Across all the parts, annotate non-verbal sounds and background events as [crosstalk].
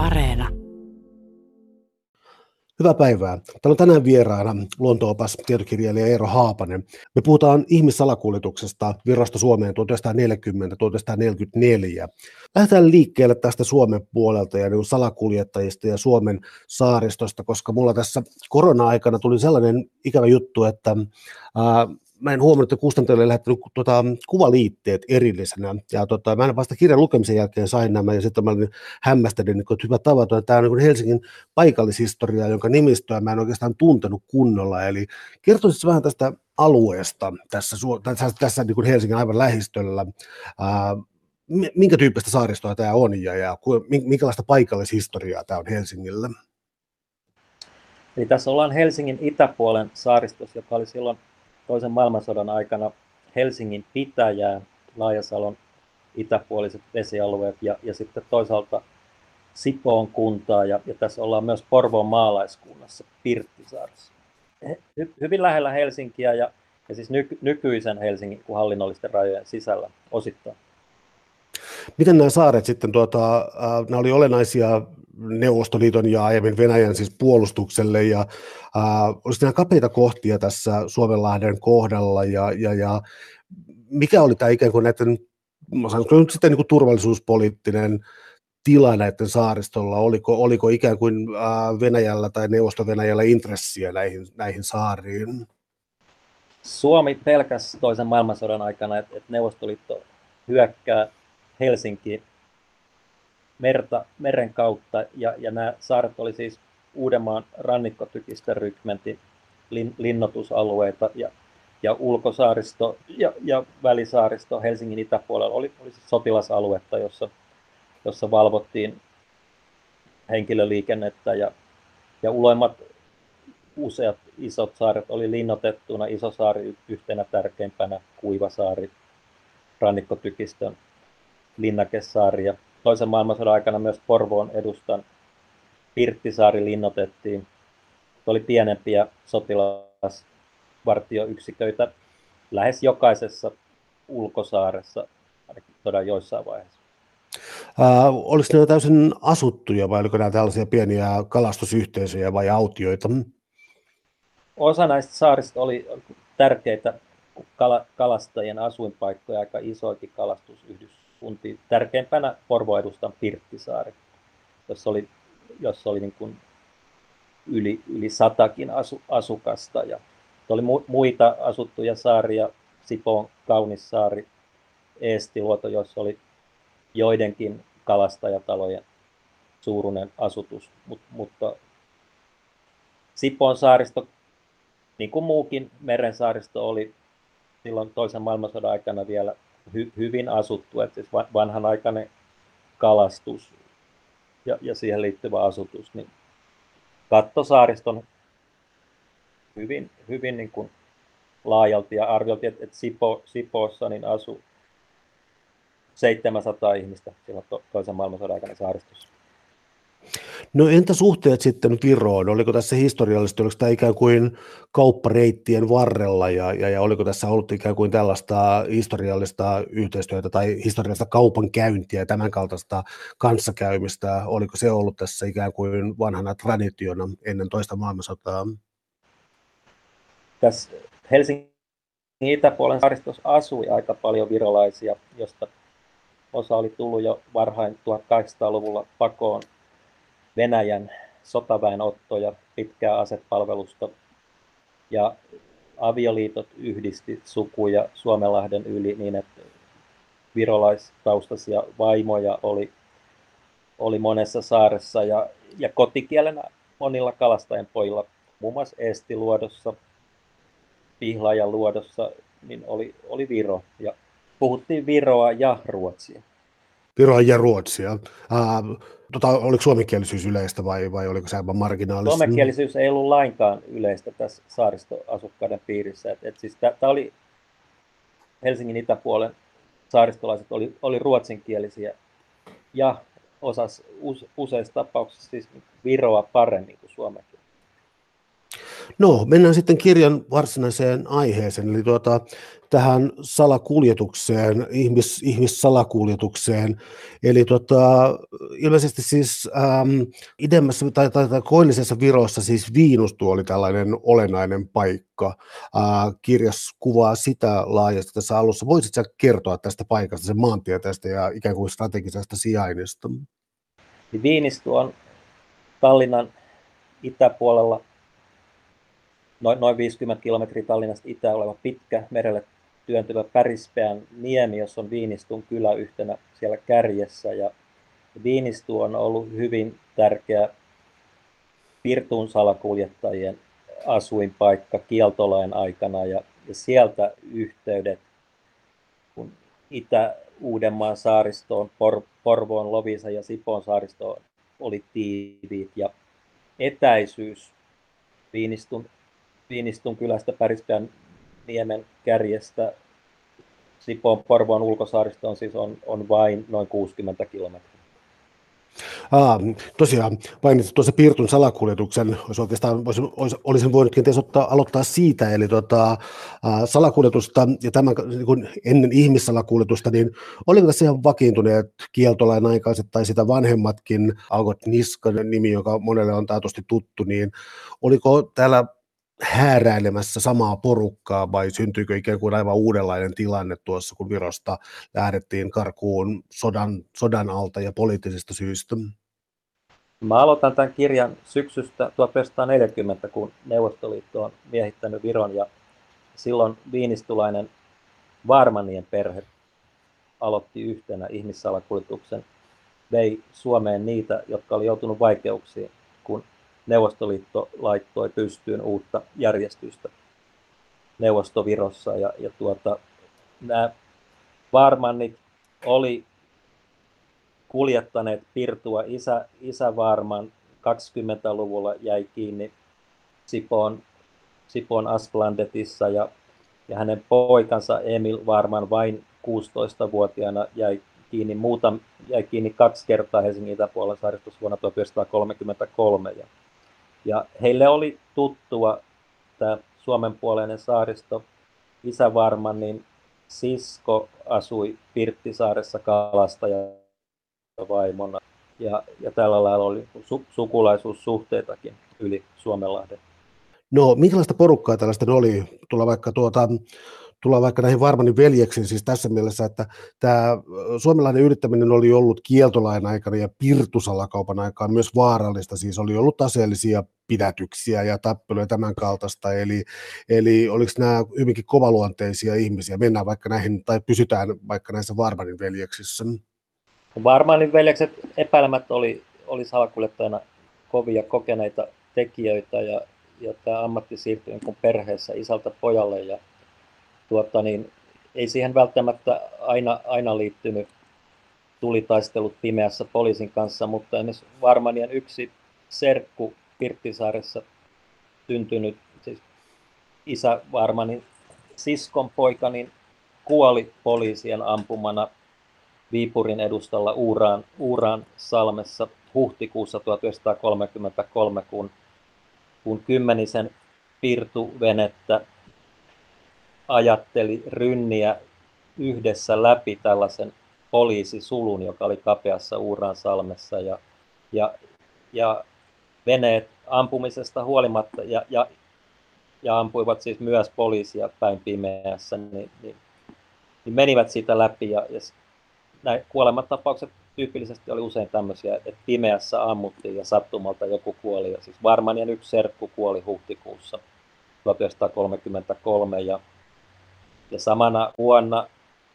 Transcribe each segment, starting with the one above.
Areena. Hyvää päivää. Täällä on tänään vieraana luontoopas tietokirjailija Eero Haapanen. Me puhutaan ihmissalakuljetuksesta virasta Suomeen 1940-1944. Lähdetään liikkeelle tästä Suomen puolelta ja niin salakuljettajista ja Suomen saaristosta, koska mulla tässä korona-aikana tuli sellainen ikävä juttu, että ää, mä en huomannut, että kustantajalle lähettänyt tuota, kuvaliitteet erillisenä. Ja tota, mä vasta kirjan lukemisen jälkeen sain nämä, ja sitten mä olin hämmästelin, niin että hyvä tavata, että tämä on niin Helsingin paikallishistoria, jonka nimistöä mä en oikeastaan tuntenut kunnolla. Eli kertoisitko vähän tästä alueesta tässä, tässä, tässä niin kuin Helsingin aivan lähistöllä, ää, minkä tyyppistä saaristoa tämä on ja, ja minkälaista paikallishistoriaa tämä on Helsingillä? Eli tässä ollaan Helsingin itäpuolen saaristossa, joka oli silloin toisen maailmansodan aikana Helsingin pitäjää, Laajasalon itäpuoliset vesialueet ja, ja sitten toisaalta Sipoon kuntaa ja, ja tässä ollaan myös Porvoon maalaiskunnassa Pirttisaaressa. Hy, hyvin lähellä Helsinkiä ja, ja siis nyky, nykyisen Helsingin kuin hallinnollisten rajojen sisällä osittain. Miten nämä saaret sitten, tuota, nämä oli olennaisia Neuvostoliiton ja aiemmin Venäjän siis puolustukselle ja äh, olisi nämä kapeita kohtia tässä Suomenlahden kohdalla ja, ja, ja mikä oli tämä ikään kuin näiden, sanoinko nyt sitten niin kuin turvallisuuspoliittinen tila näiden saaristolla, oliko, oliko ikään kuin äh, Venäjällä tai Neuvosto-Venäjällä intressiä näihin, näihin saariin? Suomi pelkäs toisen maailmansodan aikana, että, että Neuvostoliitto hyökkää Helsinkiin merta, meren kautta, ja, ja nämä saaret oli siis Uudenmaan rannikkotykistä rykmentin lin, linnoitusalueita, ja, ja ulkosaaristo ja, ja välisaaristo Helsingin itäpuolella oli, oli siis sotilasaluetta, jossa, jossa valvottiin henkilöliikennettä, ja, ja uloimmat useat isot saaret oli linnoitettuna, Isosaari yhtenä tärkeimpänä, Kuivasaari, rannikkotykistön Linnakesaari ja toisen maailmansodan aikana myös Porvoon edustan Pirttisaari linnoitettiin. Se oli pienempiä sotilasvartioyksiköitä lähes jokaisessa ulkosaaressa, ainakin todella joissain vaiheissa. Äh, oliko ne täysin asuttuja vai oliko nämä tällaisia pieniä kalastusyhteisöjä vai autioita? Osa näistä saarista oli tärkeitä kalastajien asuinpaikkoja, aika isoikin kalastusyhdys, kuntiin. Tärkeimpänä Porvo edustan Pirttisaari, jossa oli, jossa oli niin kuin yli, yli satakin asu, asukasta. Ja oli mu, muita asuttuja saaria, Sipoon Kaunissaari, Eestiluoto, jossa oli joidenkin kalastajatalojen suuruinen asutus, Mut, mutta Sipoon saaristo, niin kuin muukin merensaaristo, oli silloin toisen maailmansodan aikana vielä hy, hyvin asuttu, että siis vanhanaikainen kalastus ja, ja siihen liittyvä asutus, niin kattosaariston hyvin, hyvin niin kuin laajalti ja arviolti, että, että Sipo, Sipoossa niin asuu 700 ihmistä silloin toisen maailmansodan aikana saaristossa. No entä suhteet sitten Viroon? Oliko tässä historiallisesti, oliko tämä ikään kuin kauppareittien varrella ja, ja, ja oliko tässä ollut ikään kuin tällaista historiallista yhteistyötä tai historiallista kaupankäyntiä ja tämän kaltaista kanssakäymistä? Oliko se ollut tässä ikään kuin vanhana traditiona ennen toista maailmansotaa? Tässä Helsingin itäpuolen saaristossa asui aika paljon virolaisia, josta osa oli tullut jo varhain 1800-luvulla pakoon Venäjän sotaväenotto ja pitkää asepalvelusta ja avioliitot yhdisti sukuja Suomenlahden yli niin, että virolaistaustaisia vaimoja oli, oli monessa saaressa ja, ja kotikielenä monilla kalastajien pojilla, muun muassa Eestiluodossa, Pihlajan luodossa, niin oli, oli Viro ja puhuttiin Viroa ja Ruotsia. Viroa ja Ruotsia. Uh, tota, oliko suomenkielisyys yleistä vai, vai oliko se aivan marginaalista? Suomenkielisyys ei ollut lainkaan yleistä tässä saaristoasukkaiden piirissä. Et, et siis Tämä oli Helsingin itäpuolen saaristolaiset oli, oli ruotsinkielisiä ja osas useissa tapauksissa siis Viroa paremmin kuin suomekin. No, mennään sitten kirjan varsinaiseen aiheeseen, eli tuota, tähän salakuljetukseen, ihmis, ihmissalakuljetukseen. Eli tuota, ilmeisesti siis ähm, idemmässä tai, tai, tai koillisessa virossa siis Viinustu oli tällainen olennainen paikka. Äh, kirjas kuvaa sitä laajasti tässä alussa. Voisitko kertoa tästä paikasta, sen maantieteestä ja ikään kuin strategisesta sijainnista? Viinistu on Tallinnan itäpuolella noin, noin 50 kilometriä Tallinnasta itään oleva pitkä merelle työntyvä Pärispeän niemi, jossa on Viinistun kylä yhtenä siellä kärjessä. Ja Viinistu on ollut hyvin tärkeä Pirtuun salakuljettajien asuinpaikka kieltolain aikana ja, ja sieltä yhteydet, kun Itä-Uudenmaan saaristoon, Por, Porvoon, Lovisa ja Sipoon saaristoon oli tiiviit ja etäisyys Viinistun, Viinistun kylästä Pärispeän niemen kärjestä Sipoon Porvoon ulkosaaristoon siis on, on vain noin 60 kilometriä. Aa, tosiaan mainitsit tuossa Piirtun salakuljetuksen, olisi oikeastaan, olisi, olisi, olisin voinut kenties ottaa, aloittaa siitä, eli tota, ää, salakuljetusta ja tämän niin kuin ennen ihmissalakuljetusta, niin oliko tässä ihan vakiintuneet kieltolain aikaiset tai sitä vanhemmatkin, Algot Niskan nimi, joka monelle on taatusti tuttu, niin oliko täällä hääräilemässä samaa porukkaa vai syntyykö ikään kuin aivan uudenlainen tilanne tuossa, kun Virosta lähdettiin karkuun sodan, sodan alta ja poliittisista syistä? Mä aloitan tämän kirjan syksystä 1940, kun Neuvostoliitto on miehittänyt Viron ja silloin viinistulainen Varmanien perhe aloitti yhtenä ihmissalakuljetuksen, vei Suomeen niitä, jotka oli joutunut vaikeuksiin, kun Neuvostoliitto laittoi pystyyn uutta järjestystä Neuvostovirossa ja, ja tuota, nämä Varmannit oli kuljettaneet Pirtua. Isä, isä Varman 20-luvulla jäi kiinni Sipoon, Sipoon Asplandetissa ja, ja hänen poikansa Emil Varman vain 16-vuotiaana jäi kiinni, muuta, jäi kiinni kaksi kertaa Helsingin itäpuolen saaristossa vuonna 1933. Ja ja heille oli tuttua tämä Suomen puoleinen saaristo. Isä Varmanin sisko asui Pirttisaaressa kalastaja vaimona. Ja, ja tällä lailla oli su- sukulaisuussuhteitakin yli Suomenlahden. No, minkälaista porukkaa tällaista oli? Tulla vaikka tuota, tullaan vaikka näihin Varmanin veljeksiin, siis tässä mielessä, että tämä suomalainen yrittäminen oli ollut kieltolain aikana ja pirtusalakaupan aikaan myös vaarallista, siis oli ollut aseellisia pidätyksiä ja tappeluja tämän kaltaista, eli, eli oliko nämä hyvinkin kovaluonteisia ihmisiä, mennään vaikka näihin, tai pysytään vaikka näissä Varmanin veljeksissä? Varmanin veljekset epäilemättä oli, oli salakuljettajana kovia kokeneita tekijöitä ja, ja tämä ammatti siirtyi niin perheessä isältä pojalle ja tuota, niin ei siihen välttämättä aina, aina liittynyt tulitaistelut pimeässä poliisin kanssa, mutta esimerkiksi Varmanien yksi serkku Pirttisaaressa syntynyt, siis isä Varmanin siskon poika, niin kuoli poliisien ampumana Viipurin edustalla Uuraan, Uuraan salmessa huhtikuussa 1933, kun, kun kymmenisen pirtuvenettä ajatteli rynniä yhdessä läpi tällaisen poliisisulun, joka oli kapeassa Uuran salmessa ja, ja, ja veneet ampumisesta huolimatta ja, ja, ja ampuivat siis myös poliisia päin pimeässä, niin, niin, niin menivät siitä läpi ja, ja näin kuolematapaukset tyypillisesti oli usein tämmöisiä, että pimeässä ammuttiin ja sattumalta joku kuoli. Ja siis Varmanien yksi serkku kuoli huhtikuussa 1933 ja ja samana vuonna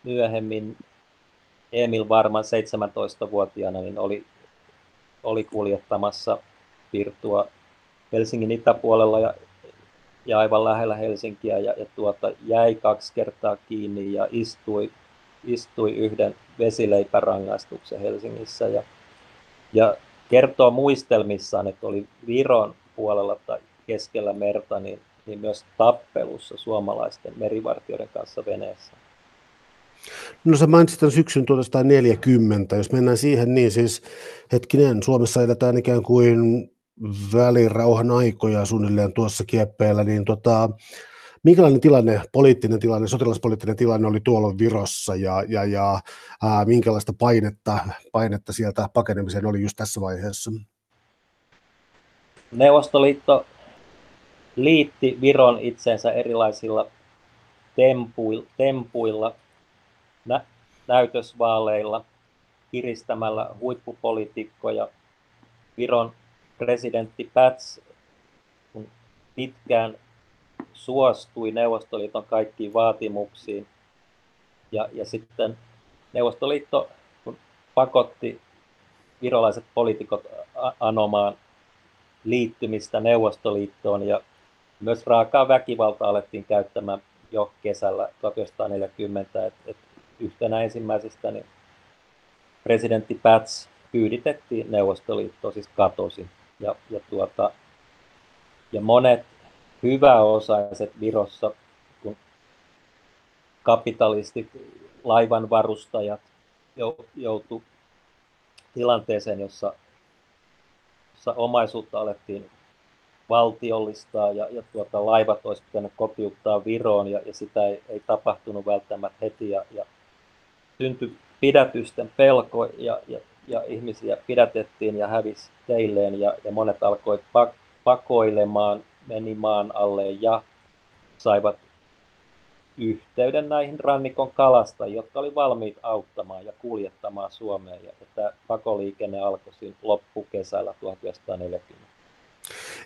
myöhemmin Emil Varman 17-vuotiaana niin oli, oli kuljettamassa Virtua Helsingin itäpuolella ja, ja aivan lähellä Helsinkiä ja, ja tuota, jäi kaksi kertaa kiinni ja istui, istui yhden vesileipärangaistuksen Helsingissä. Ja, ja kertoo muistelmissaan, että oli Viron puolella tai keskellä merta, niin niin myös tappelussa suomalaisten merivartijoiden kanssa veneessä. No sä mainitsit tämän syksyn 1940, jos mennään siihen, niin siis hetkinen, Suomessa eletään ikään kuin välirauhan aikoja suunnilleen tuossa kieppeillä, niin tota, minkälainen tilanne, poliittinen tilanne, sotilaspoliittinen tilanne oli tuolla Virossa ja, ja, ja ää, minkälaista painetta, painetta sieltä pakenemiseen oli just tässä vaiheessa? Neuvostoliitto liitti Viron itsensä erilaisilla tempuilla, tempuilla nä, näytösvaaleilla, kiristämällä huippupoliitikkoja. Viron presidentti Pats pitkään suostui Neuvostoliiton kaikkiin vaatimuksiin. Ja, ja sitten Neuvostoliitto pakotti virolaiset poliitikot anomaan liittymistä Neuvostoliittoon ja myös raakaa väkivaltaa alettiin käyttämään jo kesällä 1940. Et, et yhtenä ensimmäisistä niin presidentti Pats kyyditettiin Neuvostoliittoon, siis katosi. Ja, ja, tuota, ja monet hyväosaiset Virossa, kun kapitalistit, laivanvarustajat joutu tilanteeseen, jossa, jossa omaisuutta alettiin valtiollistaa ja, ja tuota, laivat olisi pitänyt kotiuttaa Viroon ja, ja sitä ei, ei tapahtunut välttämättä heti ja, ja syntyi pidätysten pelko ja, ja, ja ihmisiä pidätettiin ja hävisi teilleen ja, ja monet alkoi pak, pakoilemaan meni maan alle ja saivat yhteyden näihin rannikon kalastajia, jotka oli valmiit auttamaan ja kuljettamaan Suomeen. Ja tämä pakoliikenne alkoi loppukesällä 1940.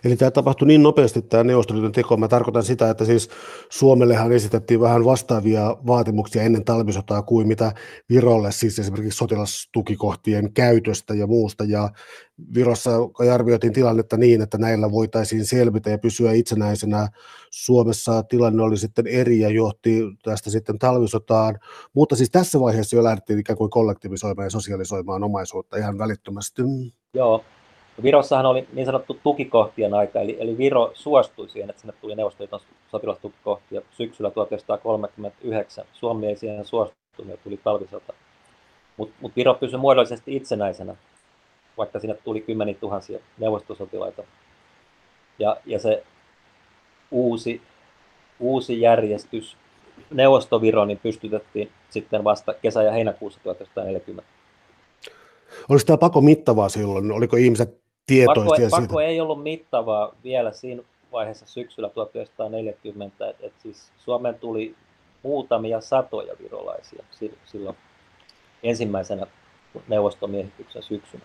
Eli tämä tapahtui niin nopeasti tämä Neuvostoliiton teko. Mä tarkoitan sitä, että siis Suomellehan esitettiin vähän vastaavia vaatimuksia ennen talvisotaa kuin mitä Virolle, siis esimerkiksi sotilastukikohtien käytöstä ja muusta. Ja Virossa arvioitiin tilannetta niin, että näillä voitaisiin selvitä ja pysyä itsenäisenä. Suomessa tilanne oli sitten eri ja johti tästä sitten talvisotaan, mutta siis tässä vaiheessa jo lähdettiin ikään kuin kollektivisoimaan ja sosialisoimaan omaisuutta ihan välittömästi. Joo, Virossahan oli niin sanottu tukikohtien aika, eli, eli Viro suostui siihen, että sinne tuli Neuvostoliiton sotilastukikohtia syksyllä 1939. Suomi ei siihen suostunut ja tuli talvisota. Mutta mut Viro pysyi muodollisesti itsenäisenä, vaikka sinne tuli kymmeniä tuhansia neuvostosotilaita. Ja, ja se uusi, uusi järjestys, Neuvostoviro, niin pystytettiin sitten vasta kesä- ja heinäkuussa 1940. Oliko tämä pako mittavaa silloin? Oliko ihmiset tietoisia pakko, pakko ei ollut mittavaa vielä siinä vaiheessa syksyllä 1940, että et siis Suomeen tuli muutamia satoja virolaisia silloin ensimmäisenä neuvostomiehityksen syksynä.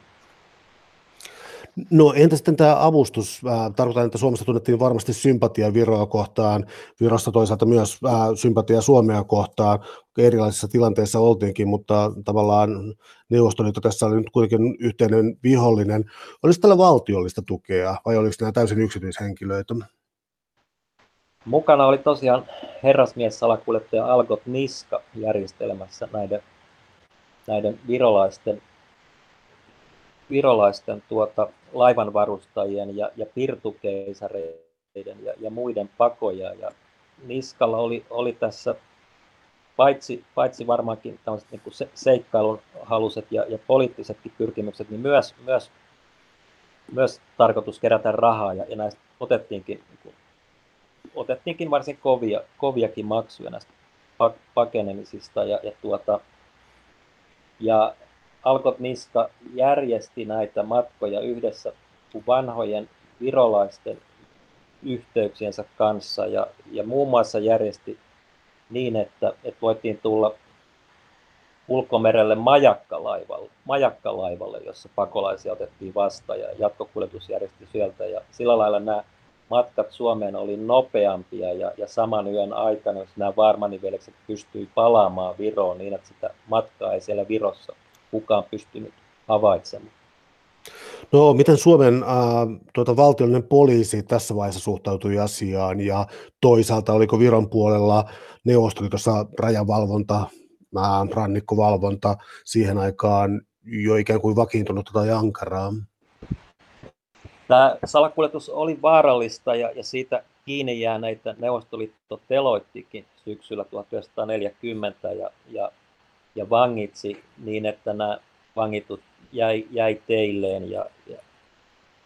No entä sitten tämä avustus? Äh, tarkoitan, että Suomessa tunnettiin varmasti sympatia Viroa kohtaan, Virossa toisaalta myös äh, sympatia Suomea kohtaan, erilaisissa tilanteissa oltiinkin, mutta tavallaan Neuvostoliitto tässä oli nyt kuitenkin yhteinen vihollinen. Oliko tällä valtiollista tukea vai oliko nämä täysin yksityishenkilöitä? Mukana oli tosiaan herrasmies-salakuljettaja Algot Niska järjestelmässä näiden, näiden virolaisten virolaisten tuota, laivanvarustajien ja, ja pirtukeisareiden ja, ja muiden pakoja. Ja Niskalla oli, oli tässä paitsi, paitsi varmaankin niin kuin se, seikkailun haluset ja, ja poliittisetkin pyrkimykset, niin myös, myös, myös tarkoitus kerätä rahaa ja, ja näistä otettiinkin, niin kuin, otettiinkin varsin kovia, koviakin maksuja näistä pakenemisista ja, ja, tuota, ja Alkot Niska järjesti näitä matkoja yhdessä vanhojen virolaisten yhteyksiensä kanssa ja, ja muun muassa järjesti niin, että, että voitiin tulla ulkomerelle majakkalaivalle, majakkalaivalle, jossa pakolaisia otettiin vastaan ja jatkokuljetus järjesti sieltä. Ja sillä lailla nämä matkat Suomeen oli nopeampia ja, ja saman yön aikana, jos nämä Varmanivelekset pystyi palaamaan Viroon niin, että sitä matkaa ei siellä Virossa kukaan pystynyt havaitsemaan. No, miten Suomen äh, tuota, valtiollinen poliisi tässä vaiheessa suhtautui asiaan ja toisaalta oliko Viron puolella Neuvostoliitossa rajavalvonta, äh, rannikkovalvonta siihen aikaan jo ikään kuin vakiintunut tai ankaraa? Tämä salakuljetus oli vaarallista ja, ja siitä kiinni jääneitä Neuvostoliitto teloittikin syksyllä 1940 ja, ja ja vangitsi niin, että nämä vangitut jäi, jäi teilleen ja, ja,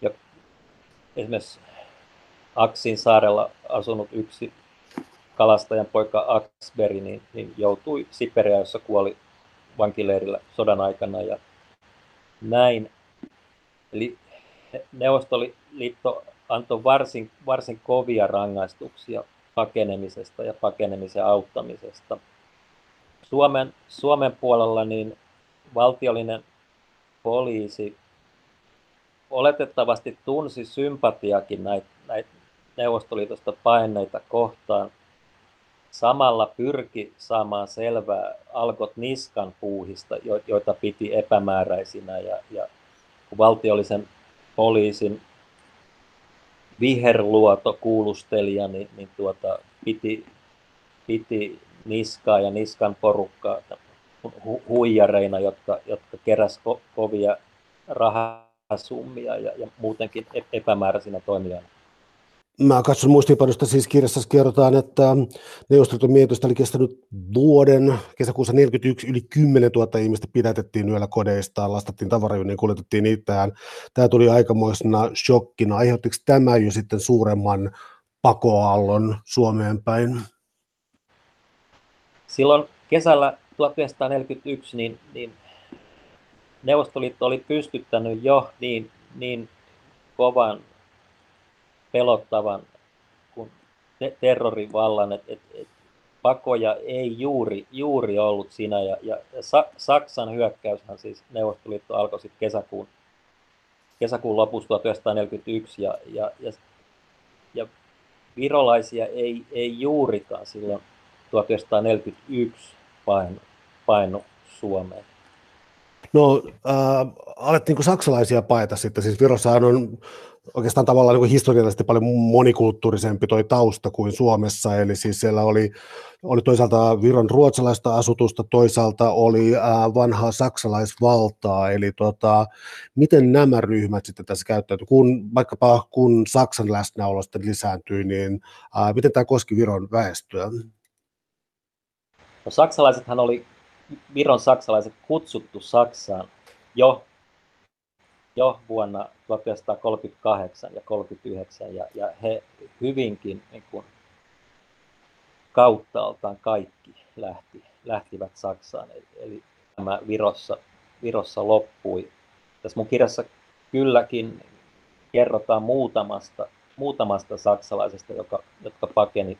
ja esimerkiksi Aksin saarella asunut yksi kalastajan poika Aksberi niin, niin joutui Siperiaan, jossa kuoli vankileirillä sodan aikana ja näin. Eli Neuvostoliitto antoi varsin, varsin kovia rangaistuksia pakenemisesta ja pakenemisen auttamisesta. Suomen, Suomen puolella niin valtiollinen poliisi oletettavasti tunsi sympatiakin näitä, näitä Neuvostoliitosta paineita kohtaan. Samalla pyrki saamaan selvää alkot niskan puuhista, joita piti epämääräisinä ja, ja valtiollisen poliisin viherluoto kuulustelija, niin, niin tuota, piti, piti niskaa ja niskan porukkaa hu, huijareina, jotka, jotka keräs ko, kovia rahasummia ja, ja muutenkin epämääräisinä toimijoina. Mä katson muistiinpanosta, siis kirjassa kerrotaan, että Neuvostoliiton mietosta oli kestänyt vuoden, kesäkuussa 41 yli 10 000 ihmistä pidätettiin yöllä kodeistaan, lastattiin tavarajuniin, kuljetettiin itään. Tämä tuli aikamoisena shokkina. Aiheuttiko tämä jo sitten suuremman pakoallon Suomeen päin? Silloin kesällä 1941 niin, niin Neuvostoliitto oli pystyttänyt jo niin, niin kovan pelottavan kuin terrorivallan, että et, et pakoja ei juuri, juuri ollut siinä. Ja, ja, ja Saksan hyökkäyshän siis Neuvostoliitto alkoi sitten kesäkuun, kesäkuun lopussa 1941 ja, ja, ja, ja virolaisia ei, ei juurikaan silloin 1941 painu, painu Suomeen. No, äh, alettiinko saksalaisia paeta sitten? Siis Virossahan on oikeastaan tavallaan niin kuin historiallisesti paljon monikulttuurisempi toi tausta kuin Suomessa, eli siis siellä oli, oli toisaalta Viron ruotsalaista asutusta, toisaalta oli ää, vanhaa saksalaisvaltaa, eli tota, miten nämä ryhmät sitten tässä käyttäytyi, kun vaikkapa kun Saksan läsnäolo sitten lisääntyi, niin ää, miten tämä koski Viron väestöä? No, saksalaisethan oli, Viron saksalaiset kutsuttu Saksaan jo jo vuonna 1938 ja 1939 ja, ja he hyvinkin niin kuin, kauttaaltaan kaikki lähti, lähtivät Saksaan. Eli, eli tämä Virossa, Virossa loppui. Tässä mun kirjassa kylläkin kerrotaan muutamasta, muutamasta saksalaisesta, joka, jotka pakeni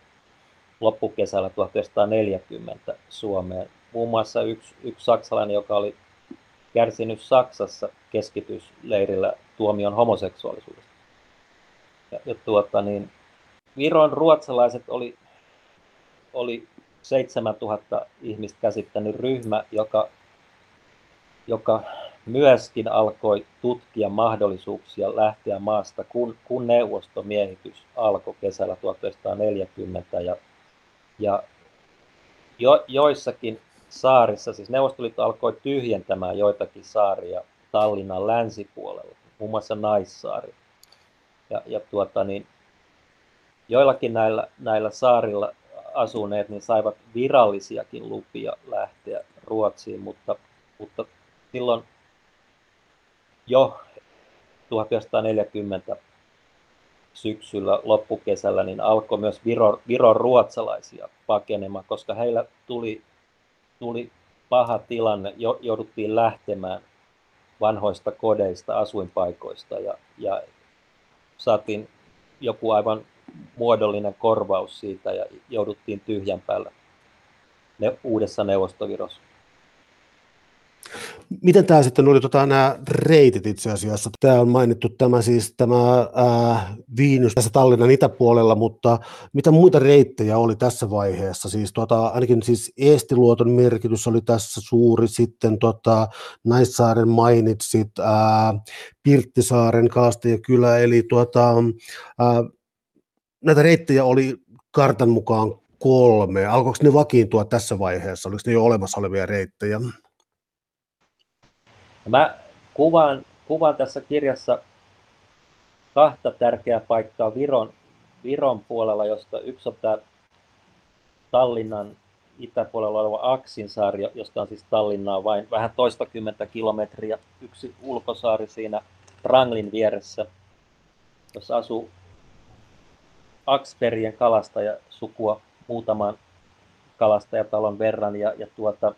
loppukesällä 1940 Suomeen. Muun muassa yksi, yksi saksalainen, joka oli kärsinyt Saksassa keskitysleirillä tuomion homoseksuaalisuudesta. Ja, ja tuota, niin, Viron ruotsalaiset oli, oli 7000 ihmistä käsittänyt ryhmä, joka, joka myöskin alkoi tutkia mahdollisuuksia lähteä maasta, kun, kun neuvostomiehitys alkoi kesällä 1940 ja, ja jo, joissakin saarissa, siis Neuvostoliitto alkoi tyhjentämään joitakin saaria Tallinnan länsipuolella, muun muassa Naissaari. Ja, ja tuota, niin, joillakin näillä, näillä saarilla asuneet niin saivat virallisiakin lupia lähteä Ruotsiin, mutta, mutta silloin jo 1940 syksyllä, loppukesällä, niin alkoi myös Viro, Viron ruotsalaisia pakenemaan, koska heillä tuli tuli paha tilanne, jouduttiin lähtemään vanhoista kodeista, asuinpaikoista ja, ja saatiin joku aivan muodollinen korvaus siitä ja jouduttiin tyhjän päällä ne, uudessa neuvostovirossa. Miten tämä sitten oli tota, nämä reitit itse asiassa? Tämä on mainittu tämä siis tämä ää, Viinus tässä Tallinnan itäpuolella, mutta mitä muita reittejä oli tässä vaiheessa? Siis tota, ainakin siis Eestiluoton merkitys oli tässä suuri, sitten tota, Naissaaren mainitsit, ää, Pirttisaaren kalastajakylä, eli tota, ää, näitä reittejä oli kartan mukaan kolme. Alkoiko ne vakiintua tässä vaiheessa? Oliko ne jo olemassa olevia reittejä? Mä kuvaan, kuvaan tässä kirjassa kahta tärkeää paikkaa Viron, Viron puolella, josta yksi on tämä Tallinnan itäpuolella oleva Aksinsaari, josta on siis Tallinnaa vain vähän toistakymmentä kilometriä, yksi ulkosaari siinä Ranglin vieressä. jossa asuu Aksperien kalastaja sukua muutaman kalastajatalon verran. Ja, ja, tuota,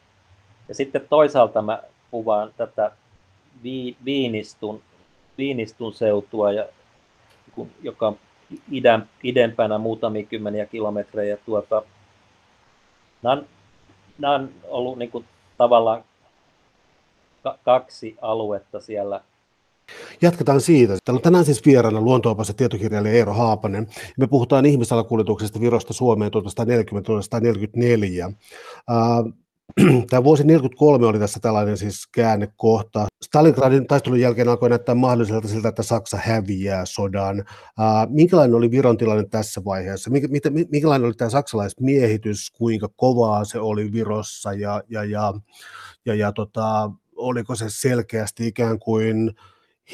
ja sitten toisaalta mä kuvaan tätä Viinistun, Viinistun seutua, ja, joka on idän, idempänä muutamia kymmeniä kilometrejä. Tuota, nämä, on, nämä on ollut niin kuin, tavallaan kaksi aluetta siellä Jatketaan siitä. Täällä on tänään siis vieraana luontoopassa tietokirjailija Eero Haapanen. Me puhutaan ihmisalakuljetuksesta Virosta Suomeen 1940-1944. [clears throat] Tämä vuosi 1943 oli tässä tällainen siis käännekohta. Stalingradin taistelun jälkeen alkoi näyttää mahdolliselta siltä, että Saksa häviää sodan. Minkälainen oli Viron tilanne tässä vaiheessa? Minkälainen oli tämä saksalaismiehitys, kuinka kovaa se oli Virossa ja, ja, ja, ja, ja tota, oliko se selkeästi ikään kuin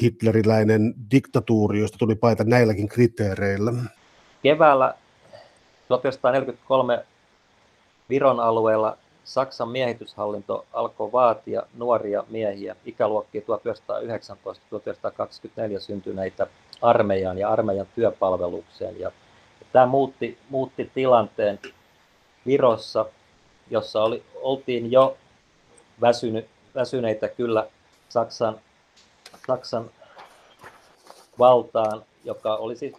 hitleriläinen diktatuuri, josta tuli paita näilläkin kriteereillä? Keväällä 1943 Viron alueella Saksan miehityshallinto alkoi vaatia nuoria miehiä, ikäluokkia 1919-1924 syntyneitä armeijaan ja armeijan työpalvelukseen. Ja tämä muutti, muutti tilanteen Virossa, jossa oli, oltiin jo väsynyt, väsyneitä kyllä Saksan Saksan valtaan, joka olisi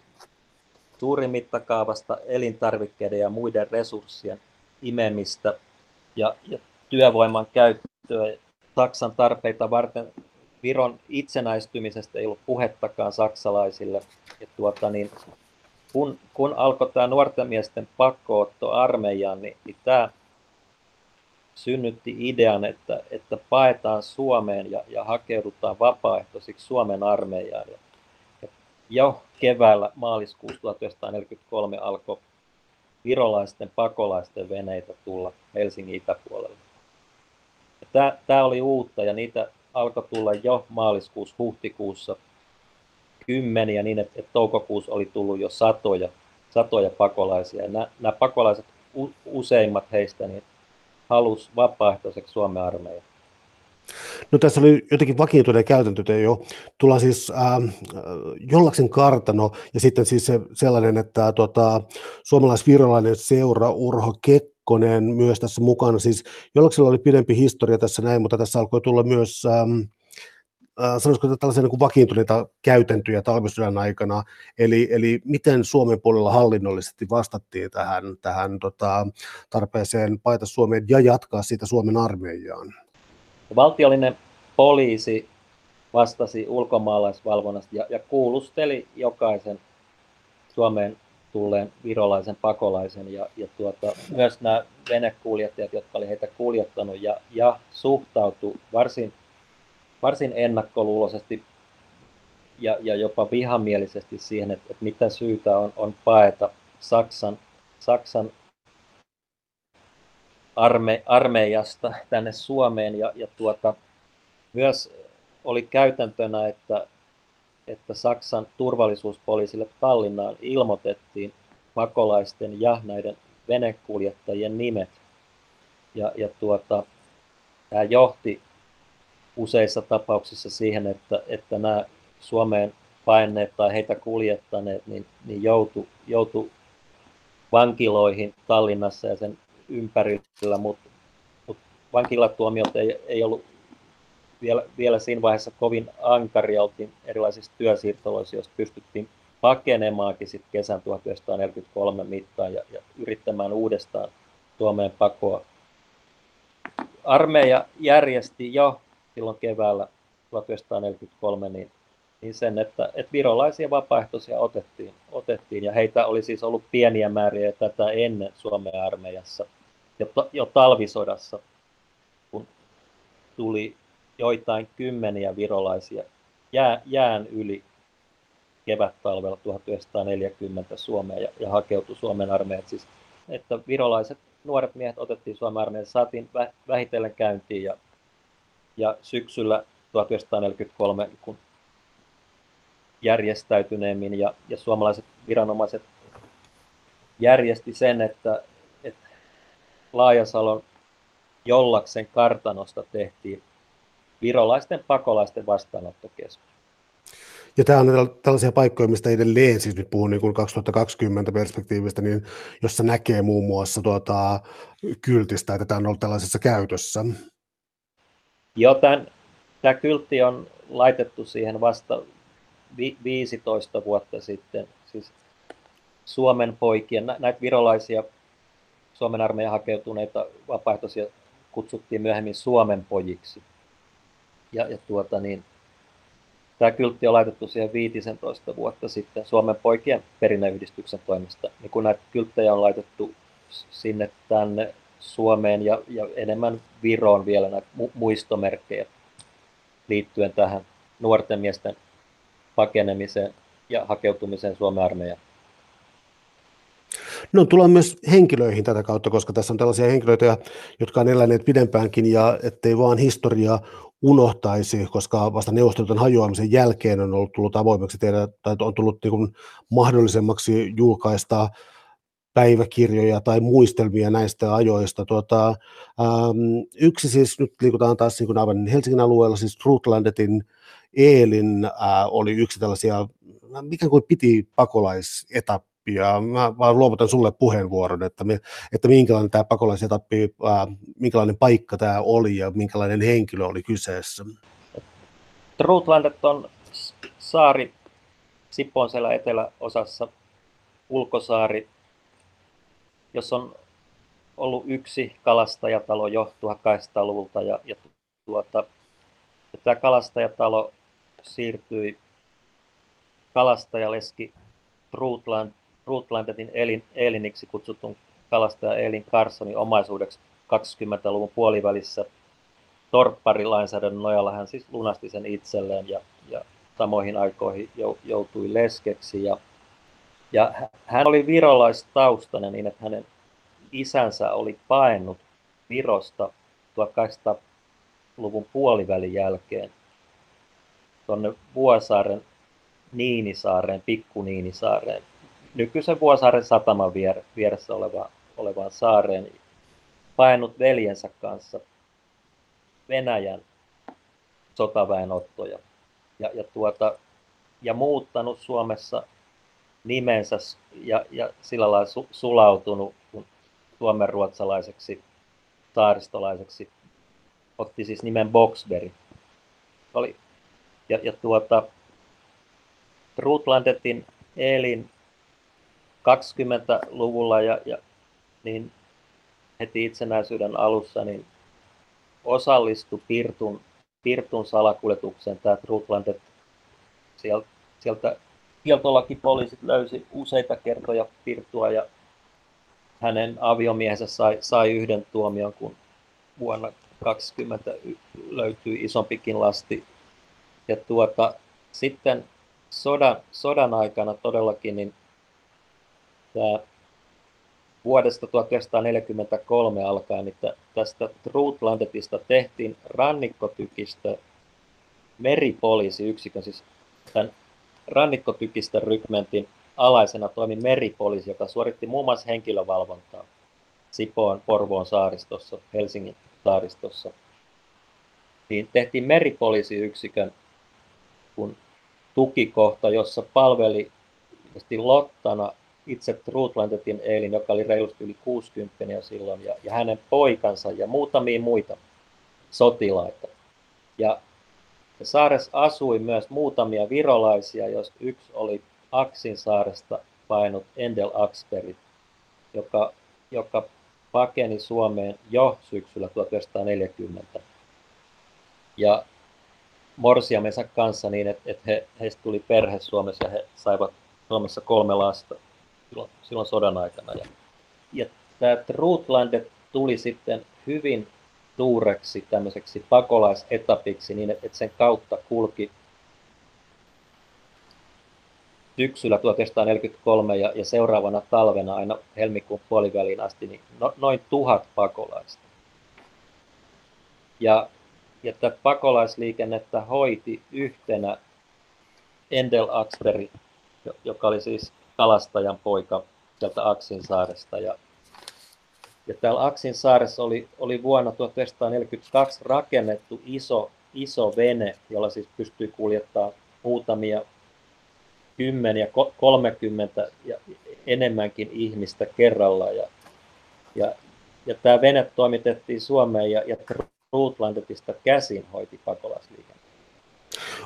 suurin mittakaavasta elintarvikkeiden ja muiden resurssien imemistä ja, ja työvoiman käyttöä Saksan tarpeita varten. Viron itsenäistymisestä ei ollut puhettakaan saksalaisille. Ja tuota, niin, kun, kun alkoi tämä nuorten miesten pakkootto armeijaan, niin, niin tämä synnytti idean, että, että paetaan Suomeen ja, ja hakeudutaan vapaaehtoisiksi Suomen armeijaan. Ja, ja jo keväällä maaliskuussa 1943 alkoi virolaisten pakolaisten veneitä tulla Helsingin itäpuolelle. Tämä, oli uutta ja niitä alkoi tulla jo maaliskuussa, huhtikuussa kymmeniä niin, että, että toukokuussa oli tullut jo satoja, satoja pakolaisia. Nämä, nämä pakolaiset, useimmat heistä, niin halusi vapaaehtoiseksi Suomen armeija? No tässä oli jotenkin vakiintuneen käytäntö, että jo tullaan siis äh, Jollaksen kartano ja sitten siis se, sellainen, että tota, suomalais-virolainen seura Urho Kekkonen myös tässä mukana. Siis Jollaksella oli pidempi historia tässä näin, mutta tässä alkoi tulla myös ähm, Äh, sanoisiko että tällaisia niin kuin vakiintuneita käytäntöjä talvisodan aikana, eli, eli miten Suomen puolella hallinnollisesti vastattiin tähän, tähän tota, tarpeeseen paita Suomeen ja jatkaa siitä Suomen armeijaan? Valtiollinen poliisi vastasi ulkomaalaisvalvonnasta ja, ja kuulusteli jokaisen Suomeen tulleen virolaisen pakolaisen. Ja, ja tuota, myös nämä venekuljettajat, jotka oli heitä kuljettanut ja, ja suhtautu varsin varsin ennakkoluuloisesti ja, ja jopa vihamielisesti siihen, että, että mitä syytä on, on paeta Saksan, Saksan arme, armeijasta tänne Suomeen. Ja, ja tuota, myös oli käytäntönä, että, että Saksan turvallisuuspoliisille Tallinnaan ilmoitettiin pakolaisten ja näiden venekuljettajien nimet. Ja, ja tuota, tämä johti useissa tapauksissa siihen, että, että nämä Suomeen paineet tai heitä kuljettaneet niin, niin joutu, joutu vankiloihin Tallinnassa ja sen ympärillä, mutta mut vankilatuomiot ei, ei ollut vielä, vielä siinä vaiheessa kovin ankaria, oltiin erilaisissa työsiirtoloissa, jos pystyttiin pakenemaankin sit kesän 1943 mittaan ja, ja yrittämään uudestaan Suomeen pakoa. Armeija järjesti jo silloin keväällä 1943, niin, niin sen, että, että virolaisia vapaaehtoisia otettiin, otettiin, ja heitä oli siis ollut pieniä määriä tätä ennen Suomen armeijassa, jo, jo talvisodassa, kun tuli joitain kymmeniä virolaisia jää, jään yli kevät-talvella 1940 Suomeen ja, ja hakeutui Suomen armeijat. Siis, että virolaiset nuoret miehet otettiin Suomen armeijaan, saatiin vähitellen käyntiin ja ja syksyllä 1943, kun järjestäytyneemmin ja, ja suomalaiset viranomaiset järjesti sen, että Laajasalon Jollaksen kartanosta tehtiin virolaisten pakolaisten vastaanottokeskus. Ja tämä on tällaisia paikkoja, mistä edelleen, siis nyt puhun niin kuin 2020 perspektiivistä, niin jossa näkee muun muassa tuota, kyltistä, että tämä on ollut tällaisessa käytössä. Joo, tämän, tämä kyltti on laitettu siihen vasta vi, 15 vuotta sitten. Siis Suomen poikien, näitä virolaisia Suomen armeijan hakeutuneita vapaaehtoisia kutsuttiin myöhemmin Suomen pojiksi. Ja, ja tuota niin, tämä kyltti on laitettu siihen 15 vuotta sitten Suomen poikien perinneyhdistyksen toimesta. Niin kun näitä kylttejä on laitettu sinne tänne Suomeen ja, ja enemmän Viroon vielä näitä mu- muistomerkkejä liittyen tähän nuorten miesten pakenemiseen ja hakeutumiseen Suomen armeijaan. No tullaan myös henkilöihin tätä kautta, koska tässä on tällaisia henkilöitä, jotka on eläneet pidempäänkin ja ettei vaan historiaa unohtaisi, koska vasta neuvostoliiton hajoamisen jälkeen on ollut tullut avoimeksi tehdä, tai on tullut niin kuin mahdollisemmaksi julkaista päiväkirjoja tai muistelmia näistä ajoista. Tuota, ähm, yksi siis, nyt liikutaan taas niin kuin aivan Helsingin alueella, siis Rutlandetin Eelin äh, oli yksi tällaisia, mikä kuin piti pakolaisetappi, mä vaan luovutan sulle puheenvuoron, että, me, että minkälainen tämä pakolaisetappi, äh, minkälainen paikka tämä oli ja minkälainen henkilö oli kyseessä. Rutlandet on saari Sippoon siellä eteläosassa, ulkosaari, jos on ollut yksi kalastajatalo jo 1800-luvulta ja, ja tuota, ja tämä kalastajatalo siirtyi kalastajaleski Rutland, Rutlandetin Elin, Eliniksi kutsutun kalastaja Elin Carsonin omaisuudeksi 20-luvun puolivälissä. Torpparilainsäädännön nojalla hän siis lunasti sen itselleen ja, ja samoihin aikoihin joutui leskeksi. Ja ja hän oli virolaistaustainen niin, että hänen isänsä oli paennut Virosta 1800-luvun puolivälin jälkeen tuonne Vuosaaren Niinisaareen, Pikku Niinisaareen, nykyisen Vuosaaren sataman vier, vieressä oleva, olevaan saareen, painut veljensä kanssa Venäjän sotaväenottoja ja, ja, tuota, ja muuttanut Suomessa nimensä ja, ja sillä lailla su, sulautunut suomenruotsalaiseksi saaristolaiseksi. Otti siis nimen Boxberry. Oli, ja, ja tuota, Rutlandetin elin 20-luvulla ja, ja niin heti itsenäisyyden alussa niin osallistui Pirtun, Pirtun salakuljetukseen. Tämä Rutlandet sieltä, sieltä kieltolakipoliisit löysi useita kertoja Pirtua ja hänen aviomiehensä sai, sai yhden tuomion, kun vuonna 20 löytyi isompikin lasti. Ja tuota, sitten sodan, sodan aikana todellakin niin tämä vuodesta 1943 alkaen, niin tästä Trutlandetista tehtiin rannikkotykistä meripoliisiyksikön, siis tämän rannikkotykistä rykmentin alaisena toimi meripoliisi, joka suoritti muun muassa henkilövalvontaa Sipoon, Porvoon saaristossa, Helsingin saaristossa. Niin tehtiin meripoliisiyksikön kun tukikohta, jossa palveli Lottana itse Trutlandetin Eilin, joka oli reilusti yli 60 jo silloin, ja, ja hänen poikansa ja muutamia muita sotilaita. Ja Saaressa asui myös muutamia virolaisia, jos yksi oli Aksin saaresta painut Endel Aksberg, joka, joka pakeni Suomeen jo syksyllä 1940. Ja morsiamensa kanssa niin, että, että he, heistä tuli perhe Suomessa ja he saivat Suomessa kolme lasta silloin, silloin sodan aikana. Ja, ja tämä Trutlandet tuli sitten hyvin suureksi tämmöiseksi pakolaisetapiksi niin, että sen kautta kulki syksyllä 1943 ja, ja seuraavana talvena aina helmikuun puoliväliin asti niin no, noin tuhat pakolaista. Ja, ja tätä pakolaisliikennettä hoiti yhtenä Endel Axberg, joka oli siis kalastajan poika sieltä Aksin saaresta. Ja ja täällä Aksin saaressa oli, oli vuonna 1942 rakennettu iso, iso vene, jolla siis pystyi kuljettaa muutamia 10 ja 30 ja enemmänkin ihmistä kerralla. Ja, ja, ja tämä vene toimitettiin Suomeen ja, ja Rootlandetista käsin hoiti pakolaisliikenne.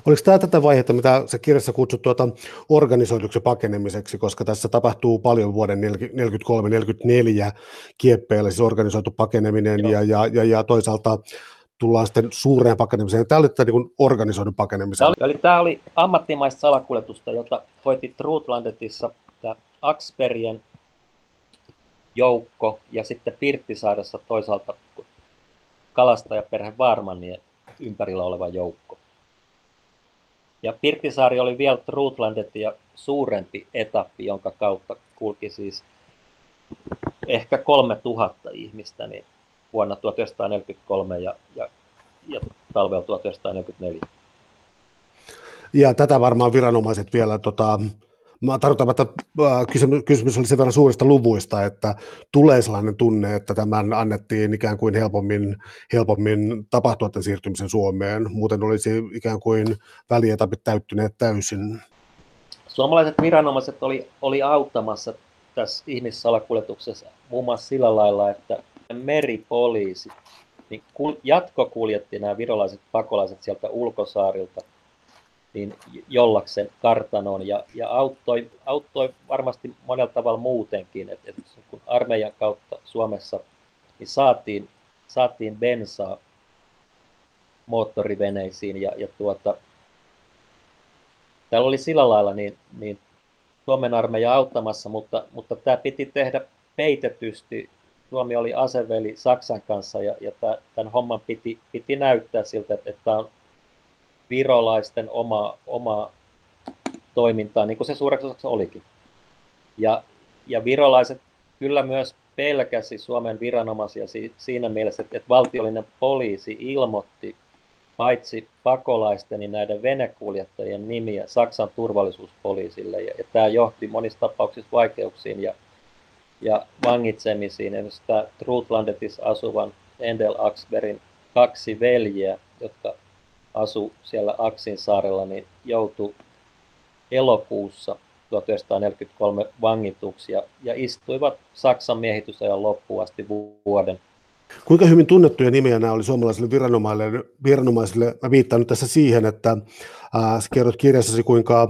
Oliko tämä tätä vaihetta, mitä se kirjassa kutsut tuota organisoiduksi pakenemiseksi, koska tässä tapahtuu paljon vuoden 1943-1944 kieppeillä, siis organisoitu pakeneminen ja, ja, ja, ja toisaalta tullaan sitten suureen pakenemiseen. Tämä oli tätä niin organisoidun pakenemisen. Tämä oli, eli tämä oli ammattimaista salakuljetusta, jota hoiti Trutlandetissa tämä Aksperien joukko ja sitten Pirttisaaressa toisaalta kalastajaperhe Varmanien ympärillä oleva joukko. Ja Pirttisaari oli vielä ja suurempi etappi, jonka kautta kulki siis ehkä 3000 ihmistä niin vuonna 1943 ja, ja, ja talvella 1944. Ja tätä varmaan viranomaiset vielä tota, Mä tarkoitan, että äh, kysymys oli sen verran suurista luvuista, että tulee sellainen tunne, että tämän annettiin ikään kuin helpommin, helpommin tapahtua tämän siirtymisen Suomeen. Muuten olisi ikään kuin välietapit täyttyneet täysin. Suomalaiset viranomaiset oli, oli auttamassa tässä ihmissalakuljetuksessa muun muassa sillä lailla, että meripoliisi niin jatkokuljetti nämä virolaiset pakolaiset sieltä ulkosaarilta – niin jollaksen kartanoon ja, ja auttoi, auttoi varmasti monella tavalla muutenkin, että, että kun armeijan kautta Suomessa niin saatiin, saatiin bensaa moottoriveneisiin. Ja, ja tuota, täällä oli sillä lailla niin, niin Suomen armeija auttamassa, mutta, mutta tämä piti tehdä peitetysti. Suomi oli aseveli Saksan kanssa ja, ja tämän homman piti, piti näyttää siltä, että, että tämä on virolaisten oma, oma toimintaa, niin kuin se suureksi osaksi olikin. Ja, ja virolaiset kyllä myös pelkäsi Suomen viranomaisia siinä mielessä, että, että valtiollinen poliisi ilmoitti paitsi pakolaisten, niin näiden venekuljettajien nimiä Saksan turvallisuuspoliisille. Ja, ja tämä johti monissa tapauksissa vaikeuksiin ja, ja vangitsemisiin. Esimerkiksi tämä Trutlandetissa asuvan Endel Axberin kaksi veljeä, jotka asu siellä Aksin saarella, niin joutui elokuussa 1943 vangituksi ja, ja istuivat Saksan miehitysajan loppuun asti vuoden. Kuinka hyvin tunnettuja nimiä nämä oli suomalaisille viranomaisille? viranomaisille? Mä viittaan nyt tässä siihen, että äh, kerrot kirjassasi, kuinka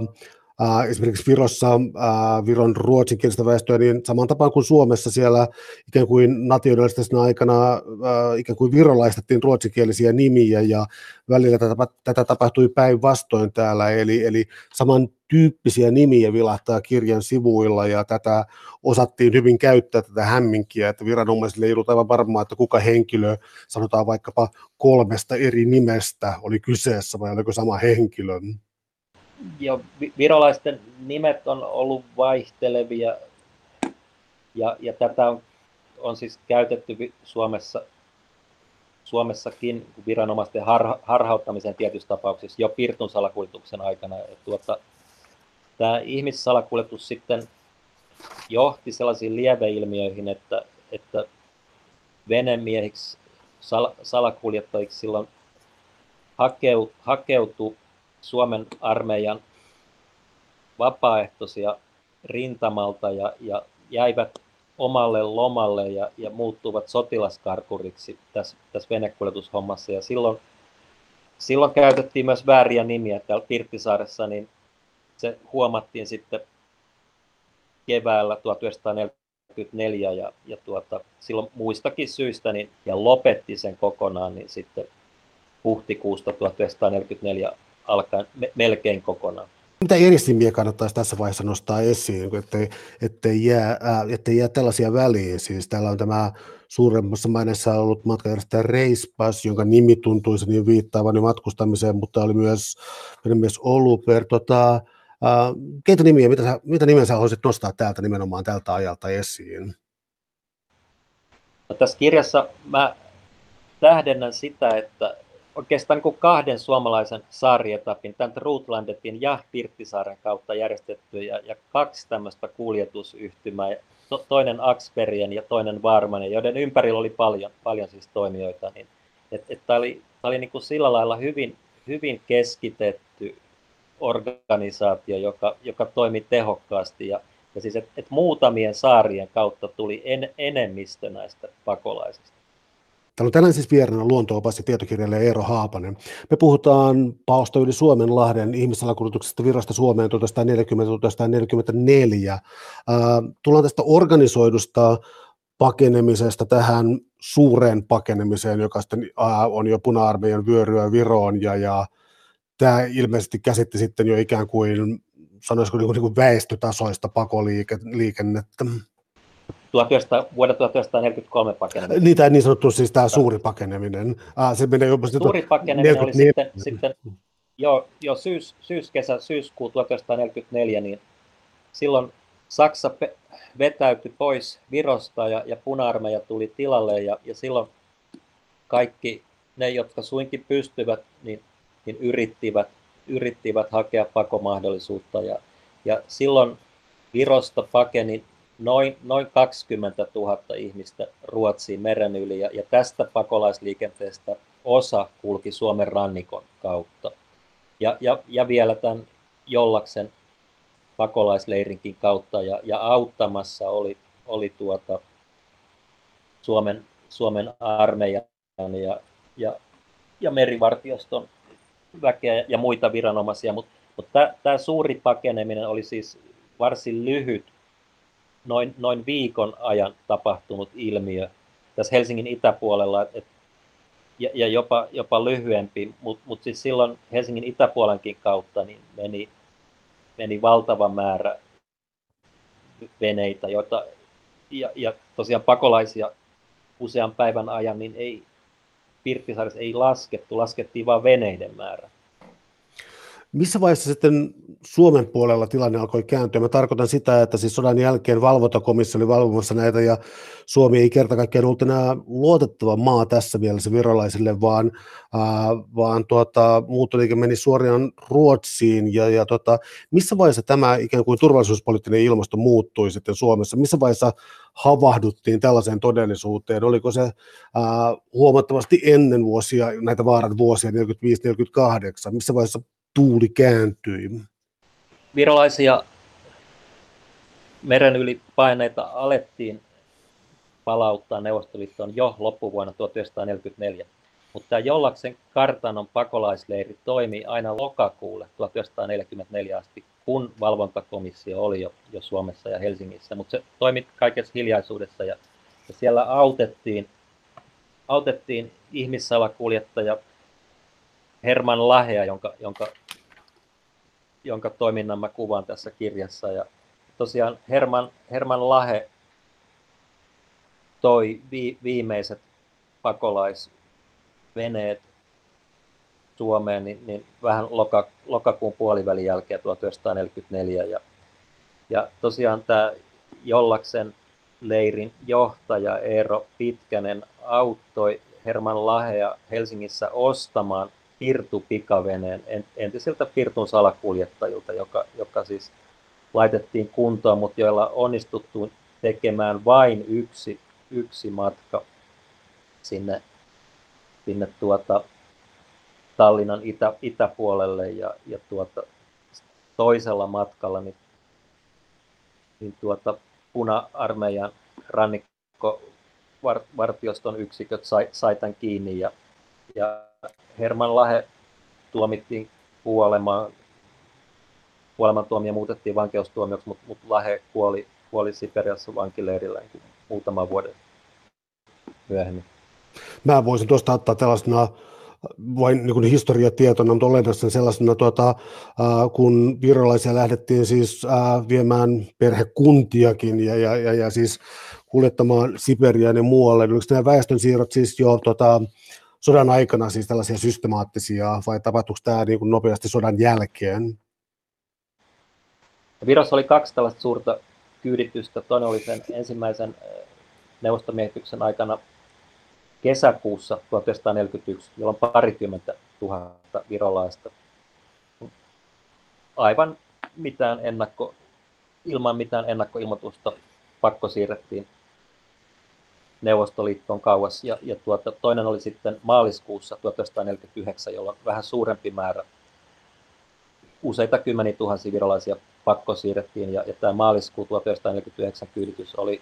äh, esimerkiksi Virossa, äh, Viron ruotsinkielistä väestöä, niin saman tapaan kuin Suomessa siellä ikään kuin nationalistisena aikana äh, ikään kuin virolaistettiin ruotsinkielisiä nimiä ja välillä tätä, tätä tapahtui päinvastoin täällä, eli, eli samantyyppisiä nimiä vilahtaa kirjan sivuilla ja tätä osattiin hyvin käyttää tätä hämminkiä, että viranomaisille ei ollut aivan varmaa, että kuka henkilö, sanotaan vaikkapa kolmesta eri nimestä oli kyseessä vai oliko sama henkilö ja virolaisten nimet on ollut vaihtelevia ja, ja tätä on, on siis käytetty Suomessa, Suomessakin viranomaisten harha, harhauttamisen tietyissä tapauksissa jo pirtun salakuljetuksen aikana. Tuota, tämä ihmissalakuljetus sitten johti sellaisiin lieveilmiöihin, että, että venemiehiksi, sal, salakuljettajiksi silloin hakeu, hakeutui Suomen armeijan vapaaehtoisia rintamalta ja, ja jäivät omalle lomalle ja, ja muuttuvat sotilaskarkuriksi tässä, tässä venekuljetushommassa. Ja silloin, silloin käytettiin myös vääriä nimiä täällä Pirttisaaressa, niin se huomattiin sitten keväällä 1944 ja, ja tuota, silloin muistakin syistä niin, ja lopetti sen kokonaan, niin sitten huhtikuusta 1944 alkaen me, melkein kokonaan. Mitä järjestelmiä kannattaisi tässä vaiheessa nostaa esiin, ettei, ettei, jää, ää, ettei jää tällaisia väliin? Siis täällä on tämä suuremmassa mainessa ollut matkajärjestäjä Reispas, jonka nimi tuntuisi niin viittaavan matkustamiseen, mutta oli myös myös Oluper. Tota, ää, keitä nimiä, mitä, sä, mitä nimeä sä haluaisit nostaa täältä nimenomaan tältä ajalta esiin? No, tässä kirjassa mä tähdennän sitä, että oikeastaan niin kahden suomalaisen saarietapin, tämän Rutlandetin ja Pirttisaaren kautta järjestetty ja, ja kaksi tämmöistä kuljetusyhtymää, to, toinen Aksperien ja toinen Varmanen, joiden ympärillä oli paljon, paljon siis toimijoita, niin että et, tämä oli, tää oli niin kuin sillä lailla hyvin, hyvin keskitetty organisaatio, joka, joka toimi tehokkaasti. Ja, ja siis, että et muutamien saarien kautta tuli en, enemmistö näistä pakolaisista. Täällä on tänään siis vieraana luonto-opas ja tietokirjailija Eero Haapanen. Me puhutaan paosta yli Suomenlahden ihmissalakuljetuksesta virasta Suomeen 1940-1944. Äh, tullaan tästä organisoidusta pakenemisesta tähän suureen pakenemiseen, joka sitten äh, on jo puna-armeijan vyöryä Viroon ja, ja tämä ilmeisesti käsitti sitten jo ikään kuin sanoisiko niin kuin, niin kuin väestötasoista pakoliikennettä. 1900, vuoden 1943 pakeneminen. Niin, tämä niin sanottu siis tämä suuri pakeneminen. Ah, se menee jopa suuri pakeneminen 44. oli sitten, sitten jo, jo syys, syyskesä, syyskuu 1944, niin silloin Saksa pe- vetäytyi pois Virosta ja, ja puna-armeija tuli tilalle ja, ja silloin kaikki ne, jotka suinkin pystyvät, niin, niin yrittivät, yrittivät hakea pakomahdollisuutta ja, ja silloin Virosta pakeni noin, noin 20 000 ihmistä Ruotsiin meren yli ja, ja tästä pakolaisliikenteestä osa kulki Suomen rannikon kautta. Ja, ja, ja vielä tämän Jollaksen pakolaisleirinkin kautta ja, ja auttamassa oli, oli tuota Suomen, Suomen armeijan ja, ja, ja merivartioston väkeä ja muita viranomaisia, mutta mut tämä suuri pakeneminen oli siis varsin lyhyt noin, noin viikon ajan tapahtunut ilmiö tässä Helsingin itäpuolella, et, ja, ja jopa, jopa lyhyempi, mutta mut siis silloin Helsingin itäpuolenkin kautta niin meni, meni valtava määrä veneitä, joita, ja, ja tosiaan pakolaisia usean päivän ajan, niin ei, Pirttisaaressa ei laskettu, laskettiin vain veneiden määrä. Missä vaiheessa sitten Suomen puolella tilanne alkoi kääntyä? Mä tarkoitan sitä, että siis sodan jälkeen valvontakomissio oli valvomassa näitä ja Suomi ei kerta kaikkiaan ollut enää luotettava maa tässä mielessä virolaisille, vaan, äh, vaan tuota, muuttoliike meni suoraan Ruotsiin ja, ja tota, missä vaiheessa tämä ikään kuin turvallisuuspoliittinen ilmasto muuttui sitten Suomessa? Missä vaiheessa havahduttiin tällaiseen todellisuuteen? Oliko se äh, huomattavasti ennen vuosia, näitä vaaran vuosia, 45-48? Missä vaiheessa tuuli kääntyi. Virolaisia meren yli paineita alettiin palauttaa Neuvostoliittoon jo loppuvuonna 1944. Mutta Jollaksen kartanon pakolaisleiri toimi aina lokakuulle 1944 asti, kun valvontakomissio oli jo, jo Suomessa ja Helsingissä. Mutta se toimi kaikessa hiljaisuudessa ja, ja siellä autettiin, autettiin ihmissalakuljettaja Herman Lahea, jonka, jonka jonka toiminnan mä kuvaan tässä kirjassa. Ja tosiaan Herman, Herman Lahe toi vi, viimeiset pakolaisveneet Suomeen niin, niin vähän loka, lokakuun puolivälin jälkeen 1944. Ja, ja tosiaan tämä Jollaksen leirin johtaja Eero Pitkänen auttoi Herman Lahea Helsingissä ostamaan Pirtu-pikaveneen entisiltä Pirtun salakuljettajilta, joka, joka siis laitettiin kuntoon, mutta joilla onnistuttu tekemään vain yksi, yksi matka sinne, sinne tuota Tallinnan itä, itäpuolelle ja, ja tuota, toisella matkalla niin, niin tuota, puna-armeijan rannikkovartioston yksiköt sai, sai tämän kiinni ja, ja Herman Lahe tuomittiin kuolemaan. Kuolemantuomio muutettiin vankeustuomioksi, mutta, mutta Lahe kuoli, kuoli Siperiassa vankileirillä niin muutama vuoden myöhemmin. Mä voisin tuosta ottaa tällaisena vain niin kuin historiatietona, mutta olennaisena sellaisena, tuota, äh, kun virolaisia lähdettiin siis äh, viemään perhekuntiakin ja, ja, ja, ja siis kuljettamaan Siperiaan ja muualle. Niin nämä väestön siirrot siis jo tuota, sodan aikana siis tällaisia systemaattisia, vai tapahtuiko tämä niin kuin nopeasti sodan jälkeen? Virossa oli kaksi tällaista suurta kyyditystä. Toinen oli sen ensimmäisen eh, neuvostomiehityksen aikana kesäkuussa 1941, jolloin parikymmentä tuhatta virolaista aivan mitään ennakko, ilman mitään ennakkoilmoitusta pakko siirrettiin Neuvostoliittoon kauas. Ja, ja tuota, toinen oli sitten maaliskuussa 1949, jolloin vähän suurempi määrä useita kymmeniä tuhansia virolaisia pakko siirrettiin, ja, ja tämä maaliskuu 1949 kyyditys oli,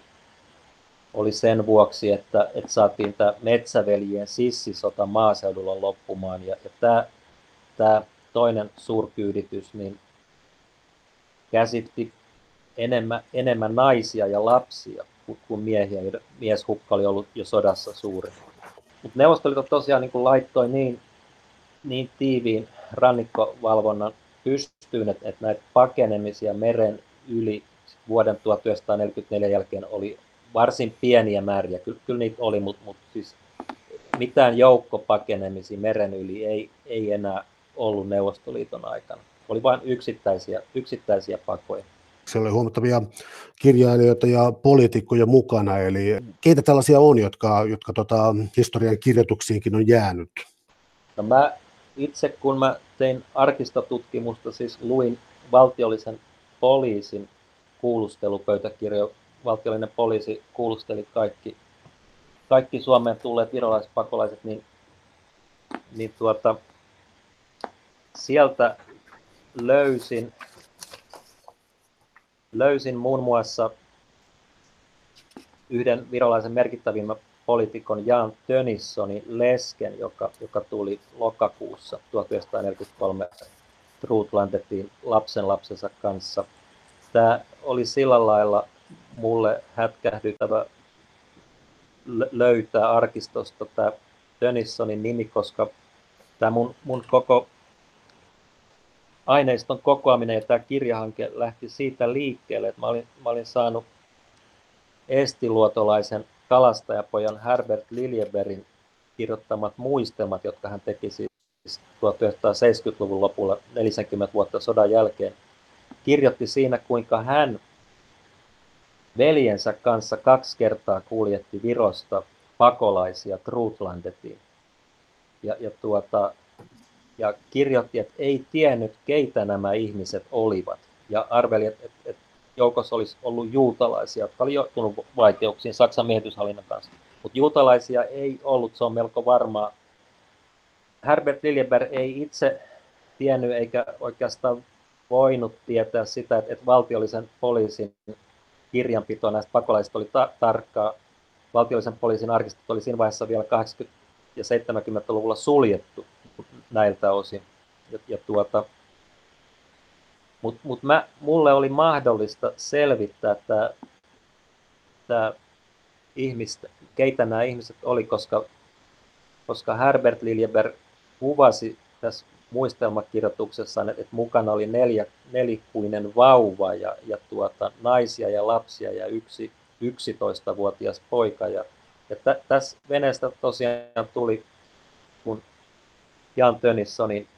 oli sen vuoksi, että, että saatiin tämä metsäveljien sissisota maaseudulla loppumaan, ja, ja tämä, tämä toinen suurkyyditys niin käsitti enemmän, enemmän naisia ja lapsia kuin miehiä, mieshukka oli ollut jo sodassa suuri. Mutta Neuvostoliitto tosiaan niin laittoi niin, niin tiiviin rannikkovalvonnan pystyyn, että, että näitä pakenemisia meren yli vuoden 1944 jälkeen oli varsin pieniä määriä. Kyllä, kyllä niitä oli, mutta, mutta siis mitään joukkopakenemisia meren yli ei, ei enää ollut Neuvostoliiton aikana. Oli vain yksittäisiä, yksittäisiä pakoja. Siellä oli huomattavia kirjailijoita ja poliitikkoja mukana, eli keitä tällaisia on, jotka, jotka tota, historian kirjoituksiinkin on jäänyt? No mä itse, kun mä tein arkistotutkimusta, siis luin valtiollisen poliisin kuulustelupöytäkirjoja. Valtiollinen poliisi kuulusteli kaikki, kaikki Suomeen tulleet virolaispakolaiset, niin, niin tuota, sieltä löysin löysin muun muassa yhden virolaisen merkittävimmän poliitikon Jan Tönissonin lesken, joka, joka tuli lokakuussa 1943 Trutlandetiin lapsen lapsensa kanssa. Tämä oli sillä lailla mulle hätkähdyttävä löytää arkistosta tämä Tönissonin nimi, koska tämä mun, mun koko aineiston kokoaminen ja tämä kirjahanke lähti siitä liikkeelle, että mä olin, mä olin saanut estiluotolaisen kalastajapojan Herbert Liljebergin kirjoittamat muistelmat, jotka hän teki siis 1970-luvun lopulla 40 vuotta sodan jälkeen, kirjoitti siinä, kuinka hän veljensä kanssa kaksi kertaa kuljetti Virosta pakolaisia Trutlandetiin. Ja, ja tuota, ja kirjoitti, että ei tiennyt, keitä nämä ihmiset olivat. Ja arveli, että, että, että joukossa olisi ollut juutalaisia, jotka oli joutunut vaikeuksiin Saksan miehityshallinnan kanssa. Mutta juutalaisia ei ollut, se on melko varmaa. Herbert Liljeberg ei itse tiennyt eikä oikeastaan voinut tietää sitä, että, että valtiollisen poliisin kirjanpito näistä pakolaisista oli ta- tarkkaa. Valtiollisen poliisin arkistot oli siinä vaiheessa vielä 80- ja 70-luvulla suljettu näiltä osin. Ja, ja tuota, Mutta mut mä, mulle oli mahdollista selvittää tämä, tämä ihmistä, keitä nämä ihmiset oli, koska, koska Herbert Liljeberg kuvasi tässä muistelmakirjoituksessaan, että, että mukana oli neljä, nelikuinen vauva ja, ja tuota, naisia ja lapsia ja yksi 11-vuotias poika. Ja, ja tä, tässä veneestä tosiaan tuli, Jan Tönissonin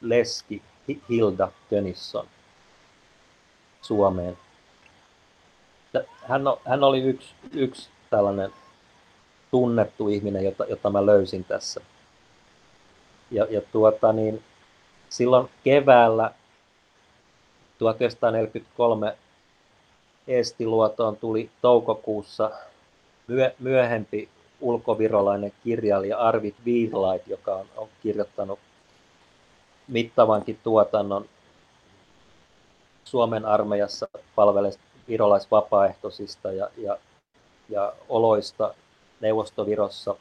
leski Hilda Tönisson Suomeen. Hän, hän oli yksi, yksi tällainen tunnettu ihminen, jota, jota mä löysin tässä. Ja, ja tuota, niin, silloin keväällä 1943 Estiluotoon tuli toukokuussa myö, myöhempi ulkovirolainen kirjailija Arvid Vihlait, joka on, on kirjoittanut mittavankin tuotannon Suomen armeijassa palvelevista virolaisvapaaehtoisista ja, ja, ja oloista Neuvostovirossa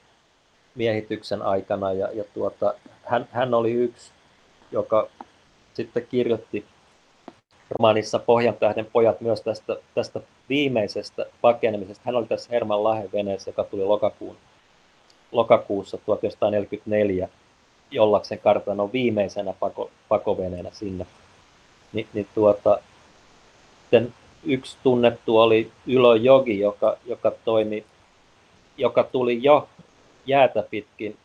miehityksen aikana. Ja, ja tuota, hän, hän oli yksi, joka sitten kirjoitti romaanissa Pohjantähden pojat myös tästä, tästä viimeisestä pakenemisesta. Hän oli tässä Herman Lahen veneessä, joka tuli lokakuun, lokakuussa 1944 Jollaksen kartanon viimeisenä pako, pakoveneenä sinne. Ni, niin tuota, yksi tunnettu oli Ylo Jogi, joka, joka toimi, joka tuli jo jäätä pitkin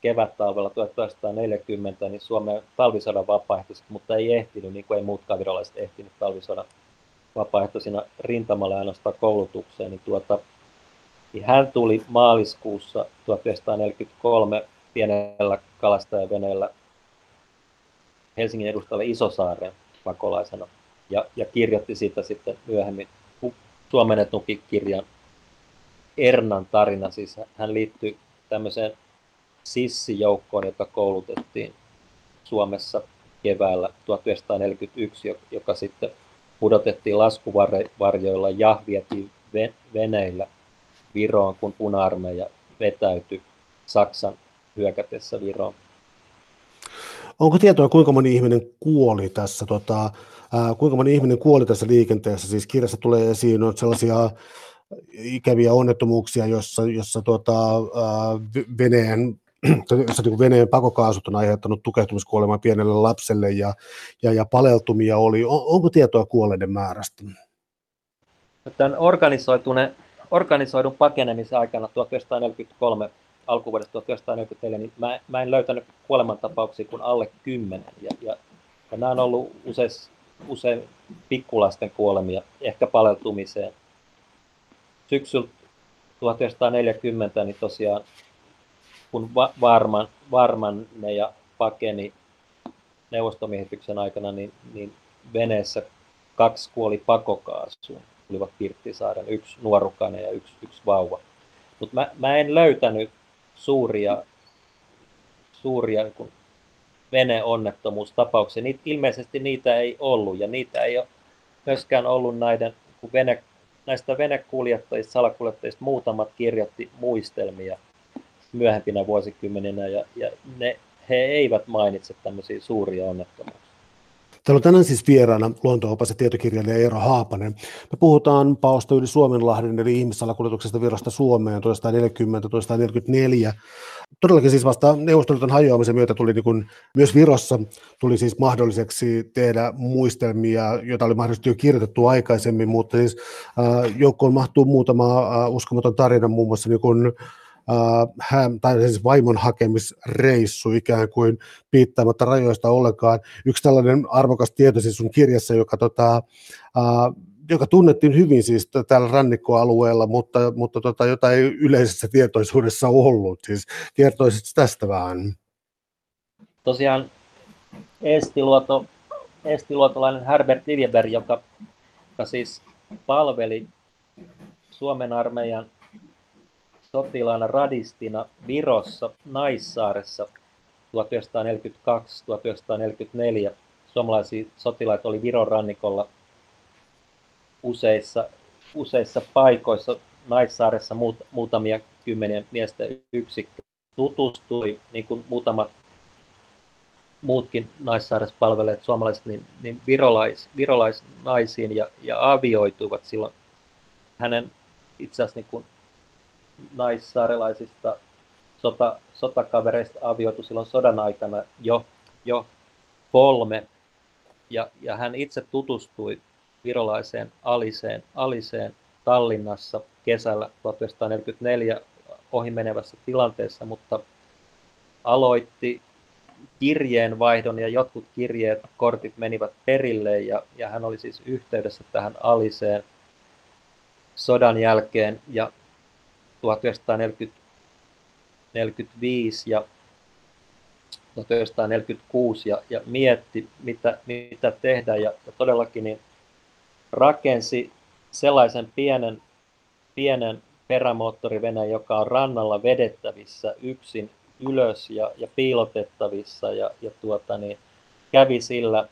kevät-talvella 1940 niin Suomen talvisodan vapaaehtoiset, mutta ei ehtinyt, niin kuin ei muutkaan virolaiset ehtinyt talvisodan vapaaehtoisina rintamalla ainoastaan koulutukseen, niin, tuota, niin hän tuli maaliskuussa 1943 pienellä kalastajaveneellä Helsingin edustalle Isosaaren pakolaisena ja, ja kirjoitti siitä sitten myöhemmin suomennetunkin kirjan Ernan tarina, siis hän liittyi tämmöiseen sissijoukkoon, jota koulutettiin Suomessa keväällä 1941, joka sitten pudotettiin laskuvarjoilla ja vietiin veneillä Viroon, kun puna-armeija vetäytyi Saksan hyökätessä Viroon. Onko tietoa, kuinka moni ihminen kuoli tässä, tota, ää, kuinka moni ihminen kuoli tässä liikenteessä? Siis kirjassa tulee esiin sellaisia ikäviä onnettomuuksia, jossa, jossa tota, ää, Venäjän jossa niin Venäjän pakokaasut on aiheuttanut tukehtumiskuolemaa pienelle lapselle ja, ja, ja paleltumia oli. On, onko tietoa kuolleiden määrästä? Tämän organisoidun pakenemisen aikana 1943 alkuvuodesta 1944, niin mä, mä en löytänyt kuolemantapauksia kuin alle kymmenen. Ja, ja, ja nämä on ollut usein, usein pikkulasten kuolemia, ehkä paleltumiseen. Syksyllä 1940 niin tosiaan kun va- varman, varman ne ja pakeni neuvostomiehityksen aikana, niin, niin veneessä kaksi kuoli pakokaasuun, olivat Pirttisaaren, yksi nuorukainen ja yksi, yksi vauva. Mutta mä, mä en löytänyt suuria, suuria niin veneonnettomuustapauksia. Niitä, ilmeisesti niitä ei ollut, ja niitä ei ole myöskään ollut näiden, kun vene, näistä venekuljettajista, salakuljettajista muutamat kirjoitti muistelmia myöhempinä vuosikymmeninä, ja, ja ne, he eivät mainitse tämmöisiä suuria onnettomuuksia. Täällä on tänään siis vieraana luonto-opas ja tietokirjailija Eero Haapanen. Me puhutaan paosta yli Suomenlahden eli ihmissalakuljetuksesta virrasta Suomeen 1940-1944. Todellakin siis vasta Neuvostoliiton hajoamisen myötä tuli niin kuin, myös Virossa tuli siis mahdolliseksi tehdä muistelmia, joita oli mahdollisesti jo kirjoitettu aikaisemmin, mutta siis äh, joukkoon mahtuu muutama äh, uskomaton tarina, muun muassa niin kuin, hän, tai siis vaimon hakemisreissu ikään kuin piittaamatta rajoista ollenkaan. Yksi tällainen arvokas tieto siis sun kirjassa, joka, tota, joka tunnettiin hyvin siis täällä rannikkoalueella, mutta, mutta tota, jota ei yleisessä tietoisuudessa ollut. Siis kertoisit tästä vähän? Tosiaan Estiluoto, estiluotolainen Herbert Liljeberg, joka, joka siis palveli Suomen armeijan sotilaana radistina Virossa Naissaaressa 1942-1944. Suomalaisia sotilaita oli Viron rannikolla useissa, useissa paikoissa. Naissaaressa muut, muutamia kymmeniä miestä yksikkö tutustui, niin kuin muutamat muutkin Naissaaressa palveleet suomalaiset, niin, niin virolais, virolaisnaisiin ja, ja avioituivat silloin. Hänen itse asiassa niin kuin naissaarelaisista sota, sotakavereista avioitu silloin sodan aikana jo, jo kolme. Ja, ja hän itse tutustui virolaiseen Aliseen, Aliseen Tallinnassa kesällä 1944 ohimenevässä tilanteessa, mutta aloitti kirjeenvaihdon ja jotkut kirjeet, kortit menivät perille ja, ja hän oli siis yhteydessä tähän Aliseen sodan jälkeen ja 1945 ja 1946 ja, ja mietti, mitä, mitä tehdä. Ja, ja todellakin niin rakensi sellaisen pienen, pienen perämoottoriveneen, joka on rannalla vedettävissä yksin ylös ja, ja piilotettavissa ja, ja tuota, niin, kävi sillä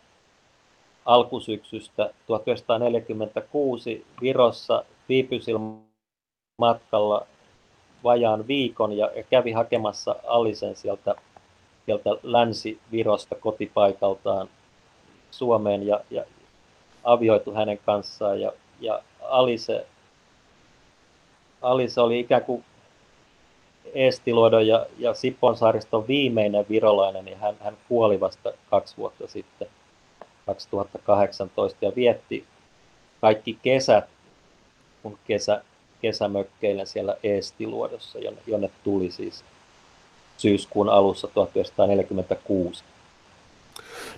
alkusyksystä 1946 Virossa, viipyi matkalla vajaan viikon ja, kävi hakemassa Alisen sieltä, sieltä Länsi-Virosta kotipaikaltaan Suomeen ja, ja avioitu hänen kanssaan. Ja, ja Alise, Alise oli ikään kuin Eestiluodon ja, ja Sipponsaariston viimeinen virolainen, niin hän, hän kuoli vasta kaksi vuotta sitten, 2018, ja vietti kaikki kesät, kun kesä, kesämökkeillä siellä Eestiluodossa, jonne, jonne tuli siis syyskuun alussa 1946.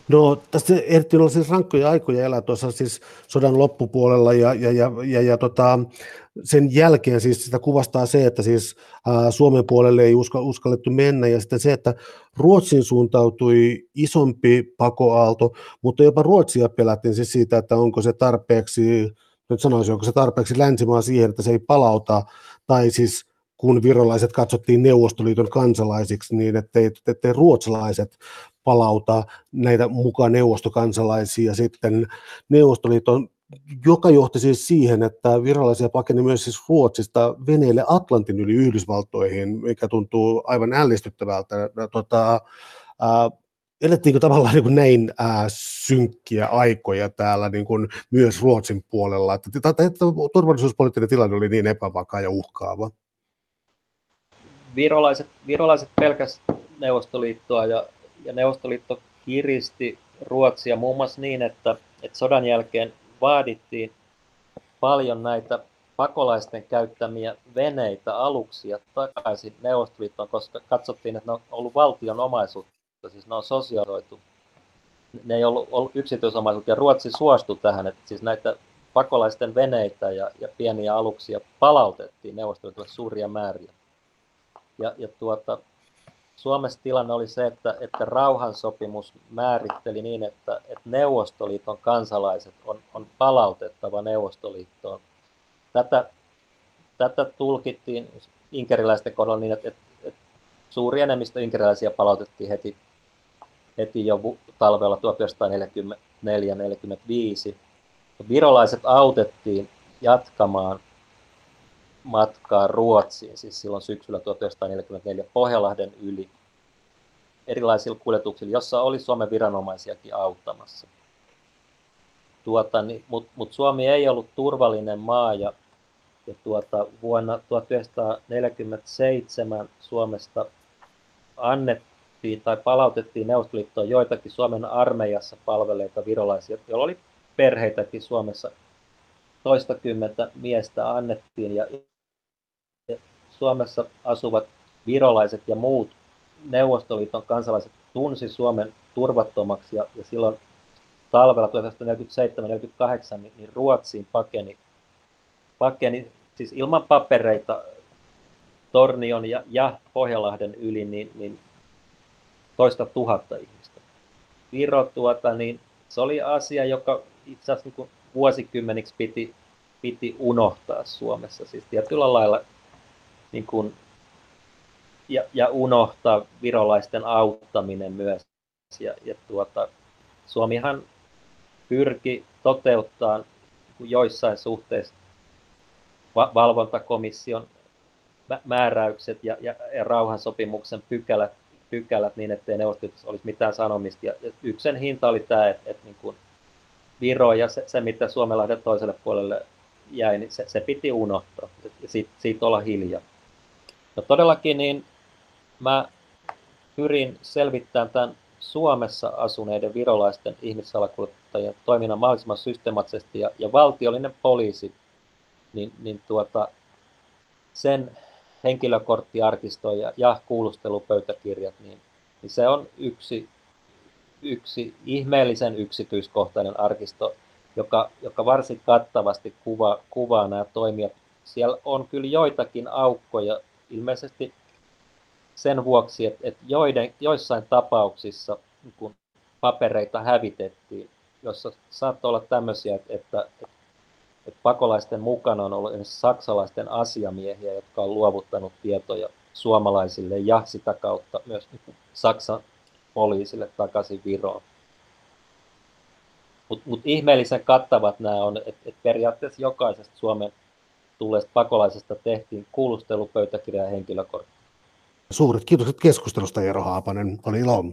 No tässä ehdittiin olla siis rankkoja aikoja elää tuossa siis sodan loppupuolella ja, ja, ja, ja, ja tota, sen jälkeen siis sitä kuvastaa se, että siis Suomen puolelle ei uska, uskallettu mennä ja sitten se, että Ruotsin suuntautui isompi pakoaalto, mutta jopa Ruotsia pelättiin siis siitä, että onko se tarpeeksi nyt sanoisin, onko se tarpeeksi länsimaa siihen, että se ei palauta, tai siis kun virolaiset katsottiin Neuvostoliiton kansalaisiksi, niin ettei, ettei ruotsalaiset palauta näitä mukaan neuvostokansalaisia sitten Neuvostoliiton joka johti siis siihen, että virallisia pakeni myös siis Ruotsista veneille Atlantin yli Yhdysvaltoihin, mikä tuntuu aivan ällistyttävältä. Tota, ää, elettiinkö tavallaan niin kuin näin ää, synkkiä aikoja täällä niin kuin myös Ruotsin puolella, että, että, että turvallisuuspoliittinen tilanne oli niin epävakaa ja uhkaava? Virolaiset, virolaiset pelkäs Neuvostoliittoa ja, ja Neuvostoliitto kiristi Ruotsia muun muassa niin, että, että sodan jälkeen vaadittiin paljon näitä pakolaisten käyttämiä veneitä, aluksia takaisin Neuvostoliittoon, koska katsottiin, että ne on ollut valtion omaisuutta, siis ne on sosiaalisoitu. Ne ei ollut, ollut yksityisomaisuutta, ja Ruotsi suostui tähän, että siis näitä pakolaisten veneitä ja, ja pieniä aluksia palautettiin Neuvostoliitolle suuria määriä. Ja, ja tuota, Suomessa tilanne oli se, että, että rauhansopimus määritteli niin, että, että Neuvostoliiton kansalaiset on, on palautettava Neuvostoliittoon. Tätä, tätä tulkittiin inkeriläisten kohdalla niin, että, että, että suuri enemmistö inkeriläisiä palautettiin heti, heti jo talvella 1944-1945. Virolaiset autettiin jatkamaan matkaa Ruotsiin, siis silloin syksyllä 1944 Pohjanlahden yli erilaisilla kuljetuksilla, jossa oli Suomen viranomaisiakin auttamassa. Tuota, niin, Mutta mut Suomi ei ollut turvallinen maa ja, ja tuota, vuonna 1947 Suomesta annettiin tai palautettiin Neuvostoliittoon joitakin Suomen armeijassa palveleita virolaisia, joilla oli perheitäkin Suomessa. Toistakymmentä miestä annettiin ja Suomessa asuvat virolaiset ja muut Neuvostoliiton kansalaiset tunsi Suomen turvattomaksi ja, ja silloin talvella 1947-1948 niin, niin Ruotsiin pakeni, pakeni siis ilman papereita Tornion ja, ja Pohjanlahden yli niin, niin toista tuhatta ihmistä. Viro tuota, niin se oli asia, joka itse asiassa niin vuosikymmeniksi piti, piti unohtaa Suomessa. Siis tietyllä lailla niin kuin, ja, ja unohtaa virolaisten auttaminen myös. Ja, ja tuota, Suomihan pyrki toteuttaa joissain suhteissa va- valvontakomission määräykset ja, ja, ja rauhansopimuksen pykälät, pykälät niin, ettei neuvostoliitossa olisi mitään sanomista. Ja, yksi sen hinta oli tämä, että, että niin kuin Viro ja se, se, mitä Suomenlahden toiselle puolelle jäi, niin se, se piti unohtaa ja siitä, siitä olla hiljaa. No todellakin niin mä pyrin selvittämään tämän Suomessa asuneiden virolaisten ihmissalakuljettajien toiminnan mahdollisimman systemaattisesti ja, ja valtiollinen poliisi, niin, niin tuota, sen henkilökorttiarkisto ja, ja kuulustelupöytäkirjat, niin, niin se on yksi, yksi ihmeellisen yksityiskohtainen arkisto, joka, joka varsin kattavasti kuva, kuvaa nämä toimijat. Siellä on kyllä joitakin aukkoja, ilmeisesti sen vuoksi, että, että joiden, joissain tapauksissa kun papereita hävitettiin, jossa saattoi olla tämmöisiä, että, että, että pakolaisten mukana on ollut saksalaisten asiamiehiä, jotka on luovuttanut tietoja suomalaisille ja sitä kautta myös niin Saksan poliisille takaisin Viroon. Mutta mut ihmeellisen kattavat nämä on, että et periaatteessa jokaisesta Suomen tulleesta pakolaisesta tehtiin kuulustelupöytäkirja ja henkilökortti. Suuret kiitokset keskustelusta, Eero Haapanen. Oli ilo.